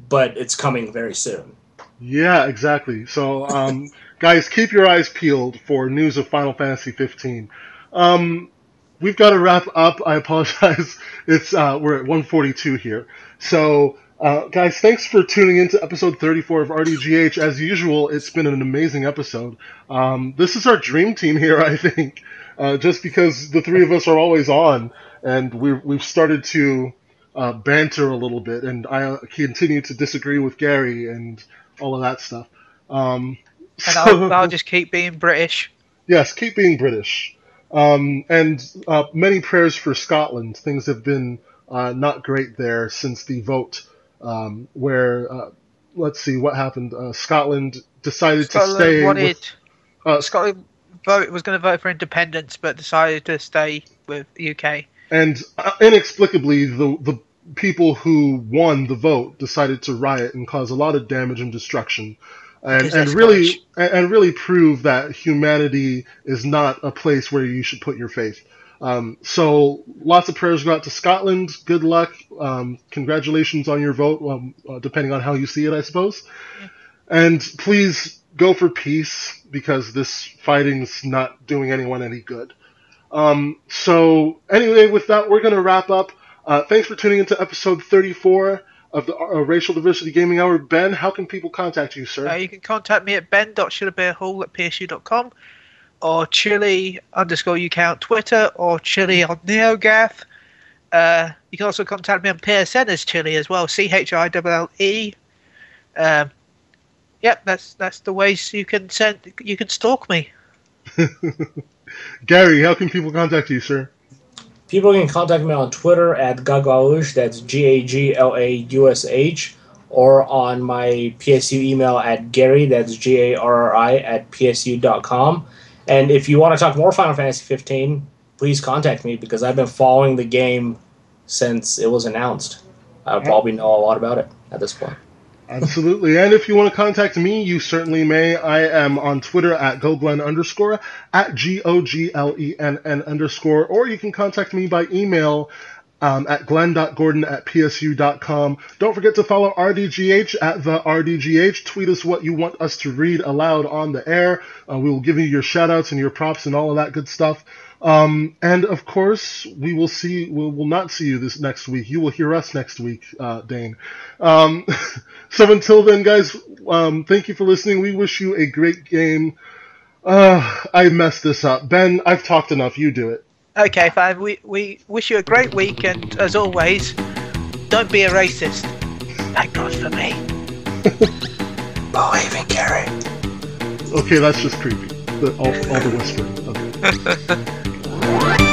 but it's coming very soon. Yeah, exactly. So, um, guys, keep your eyes peeled for news of Final Fantasy 15. Um, we've got to wrap up. I apologize. It's uh, we're at 142 here. So uh, guys, thanks for tuning in to episode 34 of RDGH. As usual, it's been an amazing episode. Um, this is our dream team here, I think, uh, just because the three of us are always on, and we've, we've started to uh, banter a little bit, and I uh, continue to disagree with Gary and all of that stuff. Um, and I'll, I'll, just keep being British. Yes, keep being British. Um, and uh, many prayers for Scotland. Things have been uh, not great there since the vote um, where uh, let's see what happened. Uh, Scotland decided Scotland to stay. Wanted, with, uh, Scotland vote was going to vote for independence, but decided to stay with UK. And uh, inexplicably, the the people who won the vote decided to riot and cause a lot of damage and destruction. And, and really and really prove that humanity is not a place where you should put your faith. Um, so lots of prayers go out to Scotland. Good luck. Um, congratulations on your vote, um, uh, depending on how you see it, I suppose. Yeah. And please go for peace because this fighting's not doing anyone any good. Um, so anyway, with that, we're going to wrap up. Uh, thanks for tuning into episode 34 of the uh, Racial Diversity Gaming Hour. Ben, how can people contact you, sir? Uh, you can contact me at ben.sugarbearhall at psu.com or chili underscore UK on Twitter or chili on NeoGAF. Uh, you can also contact me on PSN as chili as well, C H I L L E. Um, yep, that's that's the ways you can send you can stalk me. Gary, how can people contact you, sir? People can contact me on Twitter at Gaglaush, that's G A G L A U S H, or on my PSU email at Gary, that's G A R R I, at PSU.com. And if you want to talk more Final Fantasy 15, please contact me because I've been following the game since it was announced. I probably know a lot about it at this point. Absolutely. And if you want to contact me, you certainly may. I am on Twitter at goglenn underscore, at G-O-G-L-E-N-N underscore, or you can contact me by email um, at glenn.gordon at psu.com. Don't forget to follow RDGH at the RDGH. Tweet us what you want us to read aloud on the air. Uh, we will give you your shout outs and your props and all of that good stuff. Um, and of course, we will see. We will not see you this next week. You will hear us next week, uh, Dane. Um, so until then, guys, um, thank you for listening. We wish you a great game. Uh, I messed this up, Ben. I've talked enough. You do it. Okay, fine. We we wish you a great week, and as always, don't be a racist. Thank God for me. Believe in Gary. Okay, that's just creepy. The, all, all the whispering. Okay. Bye.